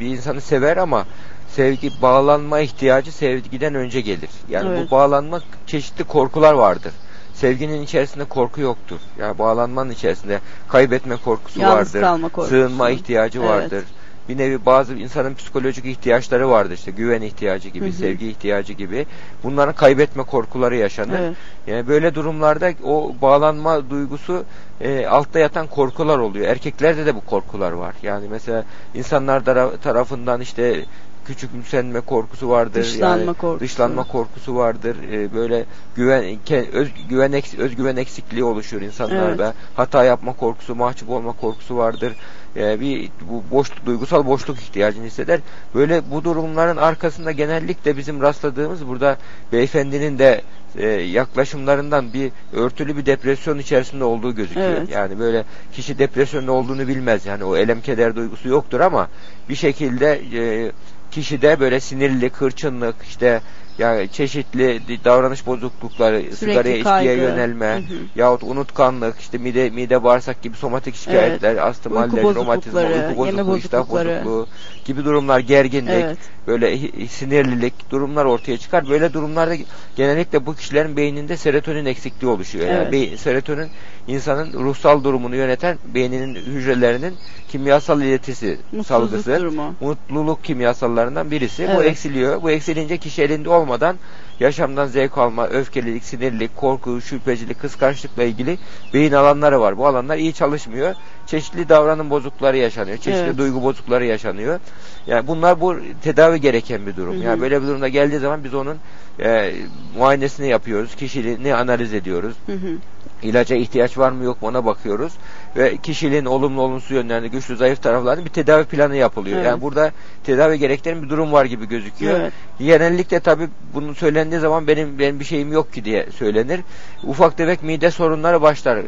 Speaker 8: bir insanı sever ama sevgi bağlanma ihtiyacı sevgiden önce gelir. Yani
Speaker 1: Evet.
Speaker 8: bu bağlanma çeşitli korkular vardır. Sevginin içerisinde korku yoktur. Yani bağlanmanın içerisinde kaybetme korkusu
Speaker 1: Yalnız
Speaker 8: vardır.
Speaker 1: kalma korkusu.
Speaker 8: Sığınma ihtiyacı
Speaker 1: Evet.
Speaker 8: vardır. Bir nevi bazı insanın psikolojik ihtiyaçları vardır işte güven ihtiyacı gibi,
Speaker 1: Hı hı.
Speaker 8: sevgi ihtiyacı gibi. Bunların kaybetme korkuları yaşanır.
Speaker 1: Evet.
Speaker 8: Yani böyle durumlarda o bağlanma duygusu e, altta yatan korkular oluyor. Erkeklerde de bu korkular var. Yani mesela insanlar tara- tarafından işte küçümsenme korkusu vardır.
Speaker 1: Dışlanma
Speaker 8: yani
Speaker 1: korkusu.
Speaker 8: Dışlanma korkusu vardır. E, böyle güven öz, güven eks- özgüven eksikliği oluşur insanlarda. Hata yapma korkusu, mahcup olma korkusu vardır. E, bir bu boş duygusal boşluk ihtiyacını hisseder. Böyle bu durumların arkasında genellikle bizim rastladığımız burada beyefendinin de e, yaklaşımlarından bir örtülü bir depresyon içerisinde olduğu gözüküyor.
Speaker 1: Evet.
Speaker 8: Yani böyle kişi depresyonda olduğunu bilmez. Yani o elem keder duygusu yoktur ama bir şekilde e, kişide böyle sinirlilik, hırçınlık, işte yani çeşitli davranış bozuklukları, sigaraya içkiye yönelme
Speaker 1: Hı hı.
Speaker 8: yahut unutkanlık, işte mide mide bağırsak gibi somatik şikayetler, astım
Speaker 1: Uyku
Speaker 8: halleri, romatizma, uyku bozukluğu, iştah bozukluğu gibi durumlar, gerginlik,
Speaker 1: Evet.
Speaker 8: böyle sinirlilik durumlar ortaya çıkar. Böyle durumlarda genellikle bu kişilerin beyninde serotonin eksikliği oluşuyor. Yani
Speaker 1: Evet.
Speaker 8: beyin- serotonin insanın ruhsal durumunu yöneten beyninin hücrelerinin kimyasal iletisi
Speaker 1: Mutsuzluk
Speaker 8: salgısı,
Speaker 1: durumu.
Speaker 8: mutluluk kimyasallarından birisi. Bu
Speaker 1: Evet.
Speaker 8: eksiliyor. Bu eksilince kişi elinde olmadan yaşamdan zevk alma, öfkelilik, sinirlilik, korku, şüphecilik, kıskançlıkla ilgili beyin alanları var. Bu alanlar iyi çalışmıyor. Çeşitli davranım bozuklukları yaşanıyor. Çeşitli
Speaker 1: Evet.
Speaker 8: duygu bozuklukları yaşanıyor. Yani bunlar bu tedavi gereken bir durum.
Speaker 1: Hı hı.
Speaker 8: Yani böyle bir durumda geldiği zaman biz onun e, muayenesini yapıyoruz. Kişiliğini analiz ediyoruz.
Speaker 1: Hı hı.
Speaker 8: İlaca ihtiyaç var mı yok mu ona bakıyoruz. Ve kişiliğin olumlu olumsuz yönlerini, güçlü zayıf taraflarını bir tedavi planı yapılıyor.
Speaker 1: Evet.
Speaker 8: Yani burada tedavi gerektiren bir durum var gibi gözüküyor.
Speaker 1: Evet.
Speaker 8: Genellikle tabii bunu söylendiği zaman benim benim bir şeyim yok ki diye söylenir. Ufak tefek mide sorunları başlar.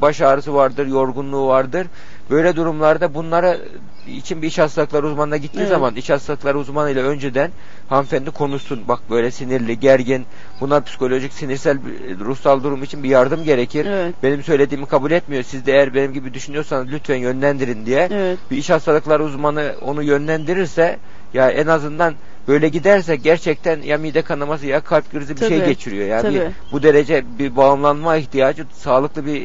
Speaker 8: Baş ağrısı vardır, yorgunluğu vardır. Böyle durumlarda bunlara için bir iç hastalıkları uzmanına gittiği
Speaker 1: Evet.
Speaker 8: zaman iç hastalıkları uzmanıyla önceden hanımefendi konuşsun. Bak böyle sinirli, gergin, bunlar psikolojik, sinirsel, ruhsal durum için bir yardım gerekir.
Speaker 1: Evet.
Speaker 8: Benim söylediğimi kabul etmiyor. Siz de eğer benim gibi düşünüyorsanız lütfen yönlendirin diye.
Speaker 1: Evet.
Speaker 8: Bir iç hastalıkları uzmanı onu yönlendirirse ya en azından böyle giderse gerçekten ya mide kanaması ya kalp krizi bir şey
Speaker 1: Tabii,
Speaker 8: geçiriyor. Yani bir- bu derece bir bağımlanma ihtiyacı sağlıklı bir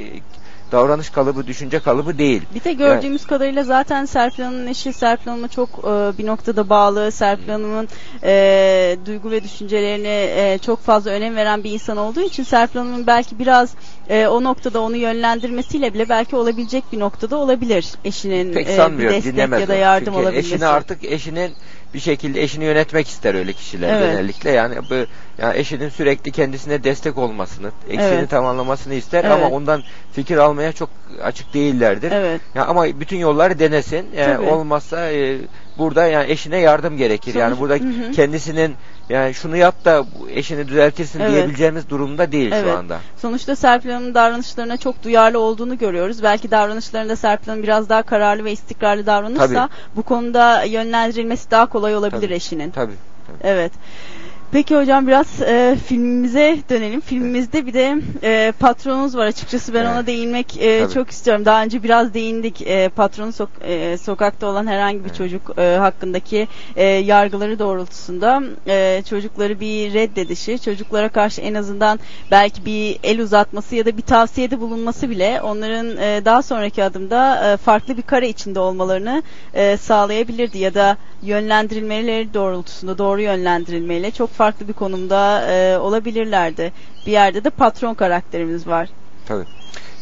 Speaker 8: davranış kalıbı, düşünce kalıbı değil.
Speaker 1: Bir de gördüğümüz kadarıyla zaten Serpil Hanım'ın eşi Serpil Hanım'a çok e, bir noktada bağlı. Serpil Hanım'ın e, duygu ve düşüncelerine e, çok fazla önem veren bir insan olduğu için Serpil Hanım'ın belki biraz e, o noktada onu yönlendirmesiyle bile belki olabilecek bir noktada olabilir eşinin
Speaker 8: Pek
Speaker 1: e, bir destek
Speaker 8: dinlemez
Speaker 1: ya da yardım
Speaker 8: Çünkü
Speaker 1: olabilmesi.
Speaker 8: eşini artık eşinin bir şekilde eşini yönetmek ister öyle kişiler
Speaker 1: Evet.
Speaker 8: genellikle. Yani bu yani eşinin sürekli kendisine destek olmasını, eksiğini
Speaker 1: Evet.
Speaker 8: tamamlamasını ister
Speaker 1: Evet.
Speaker 8: ama ondan fikir almaya çok açık değillerdir.
Speaker 1: Evet.
Speaker 8: Ya ama bütün yolları denesin. Yani
Speaker 1: Tabii.
Speaker 8: olmazsa e, burada yani eşine yardım gerekir.
Speaker 1: Sonuç-
Speaker 8: yani burada
Speaker 1: Hı hı.
Speaker 8: kendisinin yani şunu yap da eşini düzeltirsin
Speaker 1: Evet.
Speaker 8: diyebileceğimiz durumda değil
Speaker 1: Evet.
Speaker 8: şu anda.
Speaker 1: Sonuçta Serpil Hanım'ın davranışlarına çok duyarlı olduğunu görüyoruz. Belki davranışlarında Serpil Hanım biraz daha kararlı ve istikrarlı davranırsa
Speaker 8: Tabii.
Speaker 1: bu konuda yönlendirilmesi daha kolay olabilir
Speaker 8: Tabii.
Speaker 1: eşinin.
Speaker 8: Tabii.
Speaker 1: Evet. Peki hocam biraz e, filmimize dönelim. Filmimizde bir de e, patronunuz var açıkçası ben
Speaker 8: Evet.
Speaker 1: ona değinmek e,
Speaker 8: Tabii.
Speaker 1: çok istiyorum. Daha önce biraz değindik e, patronun sok- e, sokakta olan herhangi bir
Speaker 8: Evet.
Speaker 1: çocuk e, hakkındaki e, yargıları doğrultusunda e, çocukları bir reddedişi, çocuklara karşı en azından belki bir el uzatması ya da bir tavsiyede bulunması bile onların e, daha sonraki adımda e, farklı bir kare içinde olmalarını e, sağlayabilirdi ya da yönlendirilmeleri doğrultusunda doğru yönlendirilmeyle çok farklı bir konumda e, olabilirlerdi. Bir yerde de patron karakterimiz var.
Speaker 8: Tabii.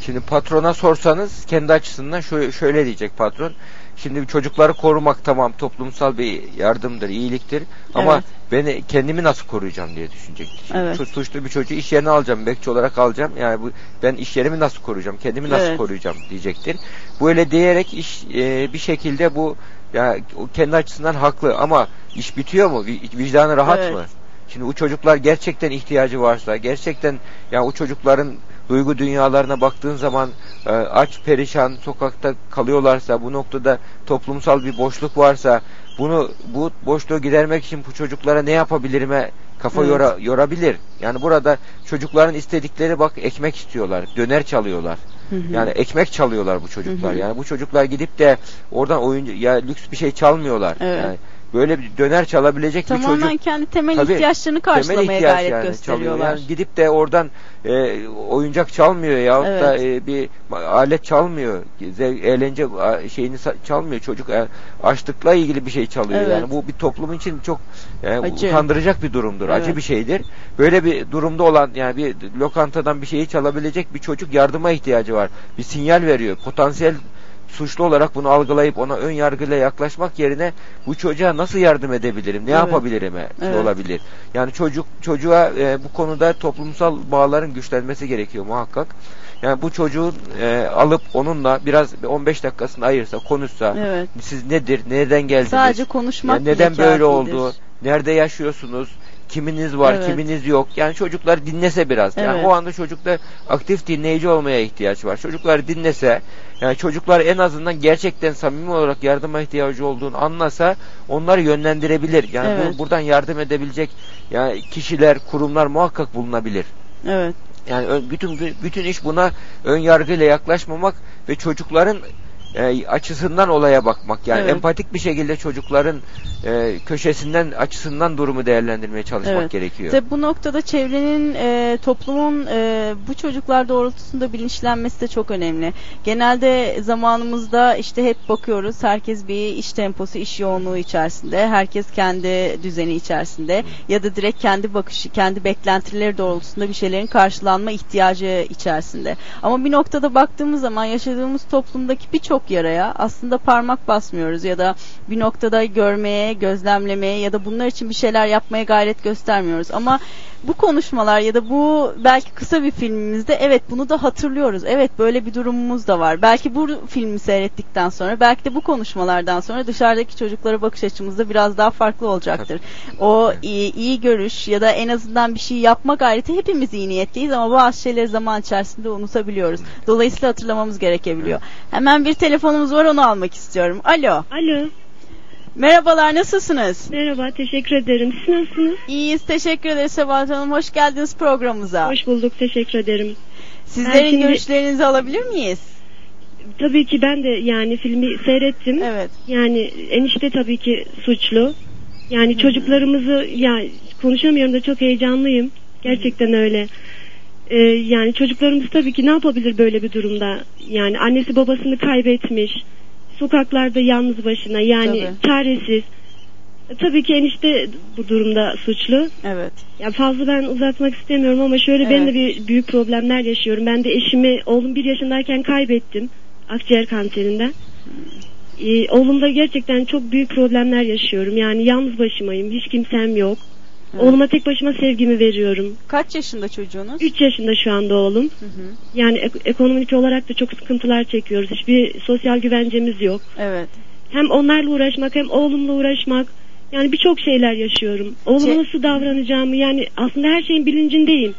Speaker 8: Şimdi patrona sorsanız kendi açısından şöyle, şöyle diyecek patron. Şimdi çocukları korumak tamam toplumsal bir yardımdır, iyiliktir. Ama
Speaker 1: Evet.
Speaker 8: beni kendimi nasıl koruyacağım diye düşünecektir. Şimdi
Speaker 1: Evet.
Speaker 8: su- Suçlu bir çocuğu iş yerine alacağım, bekçi olarak alacağım. Yani bu ben iş yerimi nasıl koruyacağım, kendimi nasıl
Speaker 1: Evet.
Speaker 8: koruyacağım diyecektir. Böyle diyerek iş e, bir şekilde bu ya kendi açısından haklı ama iş bitiyor mu? Vi- Vicdanı rahat
Speaker 1: Evet.
Speaker 8: mı? Şimdi o çocuklar gerçekten ihtiyacı varsa, gerçekten ya o çocukların duygu dünyalarına baktığın zaman e, aç, perişan, sokakta kalıyorlarsa, bu noktada toplumsal bir boşluk varsa, bunu bu boşluğu gidermek için bu çocuklara ne yapabilirime kafa
Speaker 1: Evet.
Speaker 8: yora, yorabilir. Yani burada çocukların istedikleri bak ekmek istiyorlar, döner çalıyorlar.
Speaker 1: Hı hı.
Speaker 8: Yani ekmek çalıyorlar bu çocuklar.
Speaker 1: Hı hı.
Speaker 8: Yani bu çocuklar gidip de oradan oyuncu ya lüks bir şey çalmıyorlar.
Speaker 1: Evet.
Speaker 8: Yani böyle bir döner çalabilecek bir
Speaker 1: Tamamen
Speaker 8: çocuk
Speaker 1: kendi temel
Speaker 8: Tabii,
Speaker 1: ihtiyaçlarını
Speaker 8: temel
Speaker 1: karşılamaya
Speaker 8: ihtiyaç
Speaker 1: gayret
Speaker 8: yani
Speaker 1: gösteriyorlar.
Speaker 8: Yani gidip de oradan e, oyuncak çalmıyor da
Speaker 1: Evet.
Speaker 8: e, bir alet çalmıyor. Zev- Eğlence şeyini çalmıyor. Çocuk e, açlıkla ilgili bir şey çalıyor.
Speaker 1: Evet.
Speaker 8: Yani bu bir toplum için çok e,
Speaker 1: Acı.
Speaker 8: utandıracak bir durumdur. Acı
Speaker 1: Evet.
Speaker 8: bir şeydir. Böyle bir durumda olan yani bir lokantadan bir şeyi çalabilecek bir çocuk yardıma ihtiyacı var. Bir sinyal veriyor. Potansiyel suçlu olarak bunu algılayıp ona ön yargıyla yaklaşmak yerine bu çocuğa nasıl yardım edebilirim, ne
Speaker 1: Evet.
Speaker 8: yapabilirim e,
Speaker 1: Evet.
Speaker 8: olabilir. Yani çocuk çocuğa e, bu konuda toplumsal bağların güçlenmesi gerekiyor muhakkak. Yani bu çocuğun e, alıp onunla biraz bir 15 dakikasını ayırsa, konuşsa,
Speaker 1: Evet.
Speaker 8: siz nedir, nereden geldiniz,
Speaker 1: Sadece konuşmak
Speaker 8: yani neden böyle oldu, nerede yaşıyorsunuz, kiminiz var,
Speaker 1: Evet.
Speaker 8: kiminiz yok. Yani çocuklar dinlese biraz. Yani
Speaker 1: Evet.
Speaker 8: o anda çocukta aktif dinleyici olmaya ihtiyaç var. Çocuklar dinlese, yani çocuklar en azından gerçekten samimi olarak yardıma ihtiyacı olduğunu anlasa onları yönlendirebilir. Yani bu-
Speaker 1: Evet.
Speaker 8: buradan yardım edebilecek yani kişiler, kurumlar muhakkak bulunabilir.
Speaker 1: Evet.
Speaker 8: Yani bütün bütün iş buna ön yargıyla yaklaşmamak ve çocukların e, açısından olaya bakmak. Yani
Speaker 1: Evet.
Speaker 8: empatik bir şekilde çocukların e, köşesinden açısından durumu değerlendirmeye çalışmak
Speaker 1: Evet.
Speaker 8: gerekiyor.
Speaker 1: Tabii bu noktada çevrenin, e, toplumun e, bu çocuklar doğrultusunda bilinçlenmesi de çok önemli. Genelde zamanımızda işte hep bakıyoruz herkes bir iş temposu, iş yoğunluğu içerisinde. Herkes kendi düzeni içerisinde ya da direkt kendi bakışı, kendi beklentileri doğrultusunda bir şeylerin karşılanma ihtiyacı içerisinde. Ama bir noktada baktığımız zaman yaşadığımız toplumdaki birçok yaraya aslında parmak basmıyoruz ya da bir noktada görmeye, gözlemlemeye ya da bunlar için bir şeyler yapmaya gayret göstermiyoruz. Ama bu konuşmalar ya da bu belki kısa bir filmimizde evet bunu da hatırlıyoruz. Evet böyle bir durumumuz da var. Belki bu filmi seyrettikten sonra belki de bu konuşmalardan sonra dışarıdaki çocuklara bakış açımız da biraz daha farklı olacaktır. O iyi, iyi görüş ya da en azından bir şey yapma gayreti hepimiz iyi niyetliyiz ama bazı şeyleri zaman içerisinde unutabiliyoruz. Dolayısıyla hatırlamamız gerekebiliyor. Hemen bir telefonumuz var onu almak istiyorum. Alo.
Speaker 13: Alo.
Speaker 1: Merhabalar nasılsınız?
Speaker 13: Merhaba teşekkür ederim. Siz nasılsınız?
Speaker 1: İyiyiz teşekkür ederiz Sebahat Hanım. Hoş geldiniz programımıza.
Speaker 13: Hoş bulduk teşekkür ederim.
Speaker 1: Sizlerin
Speaker 13: şimdi-
Speaker 1: görüşlerinizi alabilir miyiz?
Speaker 13: Tabii ki ben de yani filmi seyrettim.
Speaker 1: Evet.
Speaker 13: Yani enişte tabii ki suçlu. Yani çocuklarımızı ya konuşamıyorum da çok heyecanlıyım. Gerçekten öyle. Ee, yani çocuklarımız tabii ki ne yapabilir böyle bir durumda? Yani annesi babasını kaybetmiş. Sokaklarda yalnız başına yani
Speaker 1: Tabii.
Speaker 13: çaresiz. Tabii ki enişte bu durumda suçlu.
Speaker 1: Evet.
Speaker 13: Ya fazla ben uzatmak istemiyorum ama şöyle ben de bir büyük problemler yaşıyorum. Ben de eşimi oğlum bir yaşındayken kaybettim. Akciğer kanserinden. Ee, oğlumda gerçekten çok büyük problemler yaşıyorum. Yani yalnız başımayım. Hiç kimsem yok. Oğluma tek başıma sevgimi veriyorum.
Speaker 1: Kaç yaşında çocuğunuz?
Speaker 13: 3 yaşında şu anda oğlum.
Speaker 1: Hı hı.
Speaker 13: Yani ek- ekonomik olarak da çok sıkıntılar çekiyoruz. Hiçbir sosyal güvencemiz yok.
Speaker 1: Evet.
Speaker 13: Hem onlarla uğraşmak hem oğlumla uğraşmak. Yani birçok şeyler yaşıyorum. Oğluma
Speaker 1: Şey-
Speaker 13: nasıl davranacağımı yani aslında her şeyin bilincindeyim.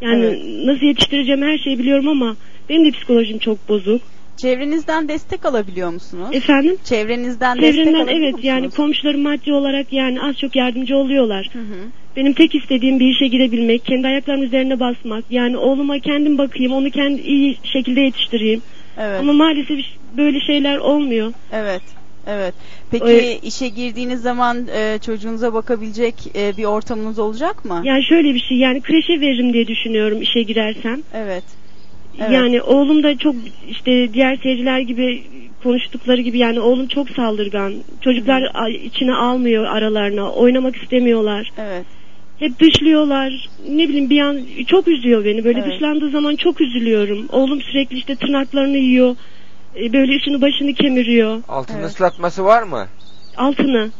Speaker 13: Yani
Speaker 1: Evet.
Speaker 13: nasıl yetiştireceğim her şeyi biliyorum ama benim de psikolojim çok bozuk.
Speaker 1: Çevrenizden destek alabiliyor musunuz?
Speaker 13: Efendim?
Speaker 1: Çevrenizden destek
Speaker 13: Çevremden
Speaker 1: alabiliyor
Speaker 13: evet
Speaker 1: musunuz?
Speaker 13: yani komşularım maddi olarak yani az çok yardımcı oluyorlar.
Speaker 1: Hı hı.
Speaker 13: Benim tek istediğim bir işe girebilmek, kendi ayaklarımın üzerine basmak. Yani oğluma kendim bakayım, onu kendi iyi şekilde yetiştireyim.
Speaker 1: Evet.
Speaker 13: Ama maalesef böyle şeyler olmuyor.
Speaker 1: Evet. Evet. Peki
Speaker 13: Öyle-
Speaker 1: işe girdiğiniz zaman e, çocuğunuza bakabilecek e, bir ortamınız olacak mı?
Speaker 13: Yani şöyle bir şey yani kreşe veririm diye düşünüyorum işe girersem.
Speaker 1: Evet. Evet.
Speaker 13: Yani oğlum da çok işte diğer seyirciler gibi konuştukları gibi yani oğlum çok saldırgan. Çocuklar a- içine almıyor aralarına. Oynamak istemiyorlar.
Speaker 1: Evet.
Speaker 13: Hep dışlıyorlar. Ne bileyim bir an çok üzüyor beni. Böyle
Speaker 1: Evet.
Speaker 13: dışlandığı zaman çok üzülüyorum. Oğlum sürekli işte tırnaklarını yiyor. E, Böyle üstünü başını kemiriyor.
Speaker 8: Altını ıslatması var mı?
Speaker 13: Altını.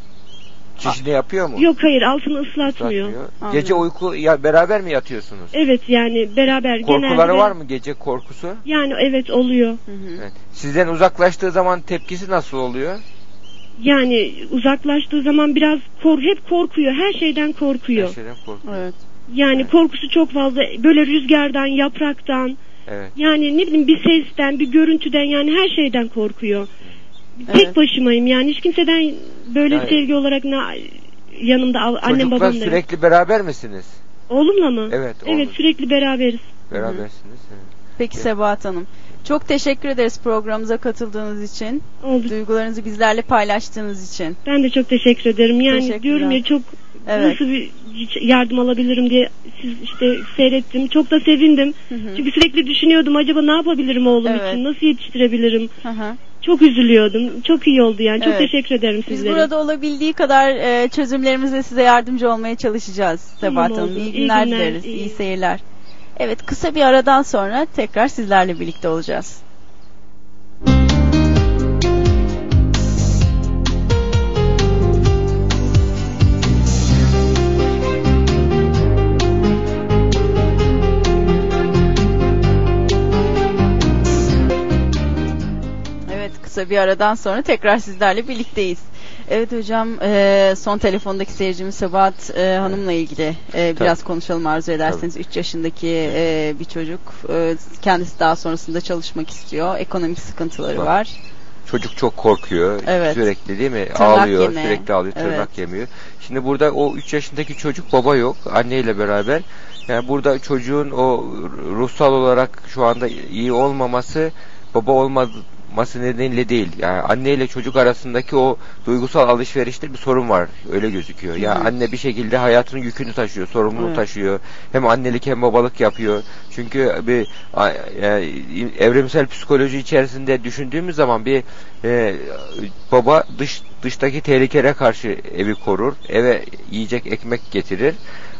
Speaker 8: Çişini yapıyor mu?
Speaker 13: Yok hayır altını ıslatmıyor.
Speaker 8: Islatmıyor. Gece uyku ya beraber mi yatıyorsunuz?
Speaker 13: Evet yani beraber
Speaker 8: Korkuları
Speaker 13: genelde.
Speaker 8: var mı gece korkusu?
Speaker 13: Yani evet oluyor.
Speaker 8: Evet. Sizden uzaklaştığı zaman tepkisi nasıl oluyor?
Speaker 13: Yani uzaklaştığı zaman biraz kork hep korkuyor. Her şeyden korkuyor.
Speaker 8: Her şeyden korkuyor.
Speaker 1: Evet.
Speaker 13: Yani korkusu çok fazla. Böyle rüzgardan, yapraktan,
Speaker 8: Evet.
Speaker 13: yani ne bileyim bir sesten, bir görüntüden yani her şeyden korkuyor.
Speaker 1: Evet.
Speaker 13: Tek başımayım yani hiç kimseden böyle
Speaker 8: Yani-
Speaker 13: sevgi olarak ne yanımda annem babam da. yok.
Speaker 8: sürekli beraber misiniz?
Speaker 13: Oğlumla mı?
Speaker 8: Evet,
Speaker 13: Evet
Speaker 8: oğlum.
Speaker 13: sürekli beraberiz.
Speaker 8: Berabersiniz. evet.
Speaker 1: Peki Sebahat Hanım. Çok teşekkür ederiz programımıza katıldığınız için.
Speaker 13: Oldu.
Speaker 1: Duygularınızı bizlerle paylaştığınız için.
Speaker 13: Ben de çok teşekkür ederim. Yani diyorum ya çok
Speaker 1: Evet.
Speaker 13: nasıl bir yardım alabilirim diye siz işte seyrettim. Çok da sevindim. Çünkü sürekli düşünüyordum acaba ne yapabilirim oğlum
Speaker 1: Evet.
Speaker 13: için? Nasıl yetiştirebilirim?
Speaker 1: Hı hı.
Speaker 13: Çok üzülüyordum. Çok iyi oldu yani. Çok
Speaker 1: Evet.
Speaker 13: teşekkür ederim
Speaker 1: Biz
Speaker 13: sizlere.
Speaker 1: burada olabildiği kadar e, çözümlerimizle size yardımcı olmaya çalışacağız Sebahat Hanım. İyi günler
Speaker 13: günler,
Speaker 1: dileriz.
Speaker 13: iyi.
Speaker 1: İyi seyirler. Evet kısa bir aradan sonra tekrar sizlerle birlikte olacağız. Kısa bir aradan sonra tekrar sizlerle birlikteyiz. Evet hocam e, son telefondaki seyircimiz Sebahat e, Hanım'la ilgili e, biraz konuşalım arzu ederseniz. 3 yaşındaki e, bir çocuk e, kendisi daha sonrasında çalışmak istiyor. Ekonomik sıkıntıları
Speaker 8: Var.
Speaker 1: var.
Speaker 8: Çocuk çok korkuyor.
Speaker 1: Evet.
Speaker 8: Sürekli değil mi?
Speaker 1: Tırnak
Speaker 8: ağlıyor.
Speaker 1: yeme.
Speaker 8: Sürekli ağlıyor. Tırnak
Speaker 1: Evet.
Speaker 8: yemiyor. Şimdi burada o 3 yaşındaki çocuk baba yok. Anneyle beraber. Yani burada çocuğun o ruhsal olarak şu anda iyi olmaması baba olmaması nedeniyle değil. Yani anne ile çocuk arasındaki o duygusal alışverişte bir sorun var. Öyle gözüküyor. Ya
Speaker 14: hı.
Speaker 8: anne bir şekilde hayatının yükünü taşıyor, sorumluluğu
Speaker 14: Evet.
Speaker 8: taşıyor. Hem annelik hem babalık yapıyor. Çünkü bir e, evrimsel psikoloji içerisinde düşündüğümüz zaman bir e, baba dış dıştaki tehlikelere karşı evi korur, eve yiyecek ekmek getirir.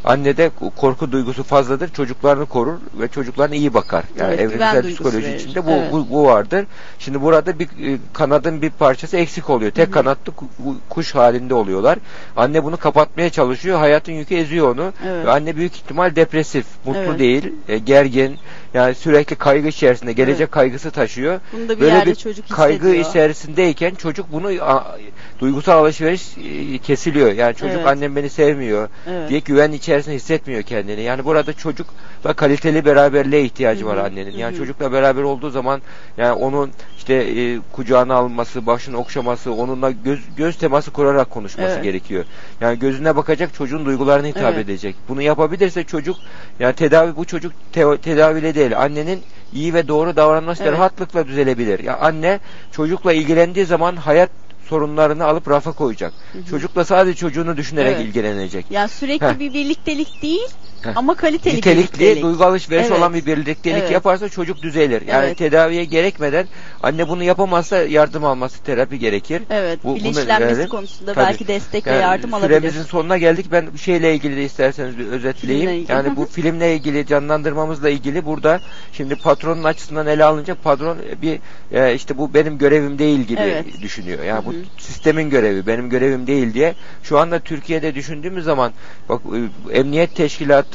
Speaker 8: Anne de korku duygusu fazladır, çocuklarını korur ve çocuklarına iyi bakar. Yani
Speaker 1: Evet,
Speaker 8: evrimsel psikoloji
Speaker 1: verir.
Speaker 8: içinde bu,
Speaker 1: Evet.
Speaker 8: bu bu vardır. Şimdi burada bir e, kanadın bir parçası eksik oluyor. Tek kanatlı ku- kuş halinde oluyorlar. Anne bunu kapatmaya çalışıyor. Hayatın yükü eziyor onu.
Speaker 1: Evet.
Speaker 8: Ve anne büyük ihtimal depresif, mutlu
Speaker 1: Evet.
Speaker 8: değil, e, gergin. Yani sürekli kaygı içerisinde, gelecek kaygısı taşıyor.
Speaker 1: Bunu da bir
Speaker 8: Böyle bir
Speaker 1: çocuk
Speaker 8: kaygı
Speaker 1: hissediyor.
Speaker 8: içerisindeyken çocuk bunu a, duygusal alışveriş e, kesiliyor. Yani çocuk
Speaker 1: Evet.
Speaker 8: annem beni sevmiyor
Speaker 1: Evet.
Speaker 8: diye güven içerisinde hissetmiyor kendini. Yani burada çocukla kaliteli beraberliğe ihtiyacı var
Speaker 1: Hı hı,
Speaker 8: annenin. Yani
Speaker 1: hı hı.
Speaker 8: çocukla beraber olduğu zaman yani onun işte e, kucağına alması, başını okşaması, onunla göz göz teması kurarak konuşması
Speaker 1: Evet.
Speaker 8: gerekiyor. Yani gözüne bakacak çocuğun duygularına hitap
Speaker 1: Evet.
Speaker 8: edecek. Bunu yapabilirse çocuk yani tedavi bu çocuk te- tedaviyle değil. Annenin iyi ve doğru davranması
Speaker 1: Evet.
Speaker 8: rahatlıkla düzelebilir. Ya anne çocukla ilgilendiği zaman hayat sorunlarını alıp rafa koyacak.
Speaker 1: Hı hı.
Speaker 8: Çocukla sadece çocuğunu düşünerek
Speaker 1: Evet.
Speaker 8: ilgilenecek.
Speaker 1: Yani sürekli
Speaker 8: Heh.
Speaker 1: bir birliktelik değil
Speaker 8: Heh.
Speaker 1: ama kaliteli
Speaker 8: Nitelikli,
Speaker 1: birliktelik.
Speaker 8: duygu alışverişi
Speaker 1: Evet.
Speaker 8: olan bir birliktelik
Speaker 1: Evet.
Speaker 8: yaparsa çocuk düzelir. Yani
Speaker 1: Evet.
Speaker 8: tedaviye gerekmeden anne bunu yapamazsa yardım alması, terapi gerekir.
Speaker 1: Evet,
Speaker 8: Bu- bunu
Speaker 1: bilinçlenmesi
Speaker 8: verelim.
Speaker 1: konusunda
Speaker 8: Tabii.
Speaker 1: belki destek ve
Speaker 8: Yani
Speaker 1: yardım alabilir.
Speaker 8: Süremizin sonuna geldik. Ben bir şeyle ilgili de isterseniz bir özetleyeyim. Yani bu filmle ilgili canlandırmamızla ilgili burada şimdi patronun açısından ele alınca patron bir e, işte bu benim görevim değil gibi
Speaker 1: Evet.
Speaker 8: düşünüyor. Yani
Speaker 1: Hı
Speaker 8: bu
Speaker 1: hı.
Speaker 8: sistemin görevi, benim görevim değil diye. Şu anda Türkiye'de düşündüğümüz zaman bak e, emniyet teşkilatı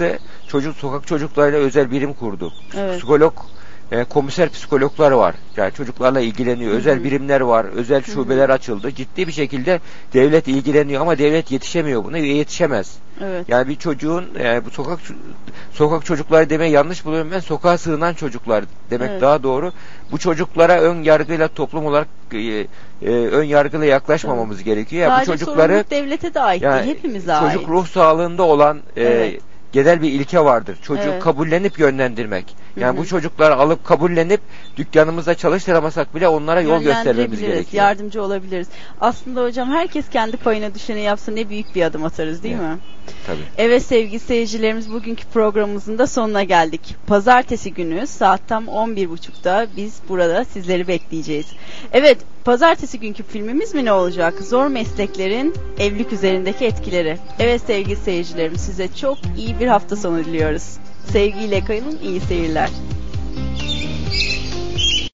Speaker 8: çocuk sokak çocuklarıyla özel birim kurdu.
Speaker 1: Evet.
Speaker 8: Psikolog e, komiser psikologlar var. Yani çocuklarla ilgileniyor.
Speaker 1: Hı hı.
Speaker 8: Özel birimler var. Özel şubeler açıldı. Ciddi bir şekilde devlet ilgileniyor ama devlet yetişemiyor buna yetişemez.
Speaker 1: Evet.
Speaker 8: Yani bir çocuğun e, bu sokak sokak çocukları demeye yanlış buluyorum ben. Sokağa sığınan çocuklar demek
Speaker 1: Evet.
Speaker 8: daha doğru. Bu çocuklara ön yargıyla toplum olarak e, e, ön yargıyla yaklaşmamamız gerekiyor. Yani bu çocukları
Speaker 1: devlete de ait
Speaker 8: yani
Speaker 1: değil, hepimize ait.
Speaker 8: çocuk ruh sağlığında olan e,
Speaker 1: Evet.
Speaker 8: Genel bir ilke vardır. Çocuğu
Speaker 1: Evet.
Speaker 8: kabullenip yönlendirmek. Yani
Speaker 1: Hı hı.
Speaker 8: bu çocukları alıp kabullenip dükkanımızda çalıştıramasak bile onlara yol göstermemiz gerekiyor.
Speaker 1: yardımcı olabiliriz. Aslında hocam herkes kendi payına düşeni yapsa ne büyük bir adım atarız değil mi?
Speaker 8: Tabii.
Speaker 1: Evet sevgili seyircilerimiz bugünkü programımızın da sonuna geldik. Pazartesi günü saat tam 11.30'da biz burada sizleri bekleyeceğiz. Evet pazartesi günkü filmimiz mi ne olacak? Zor mesleklerin evlilik üzerindeki etkileri. Evet sevgili seyircilerimiz size çok iyi bir hafta sonu diliyoruz. Sevgiyle kayının iyi seyirler.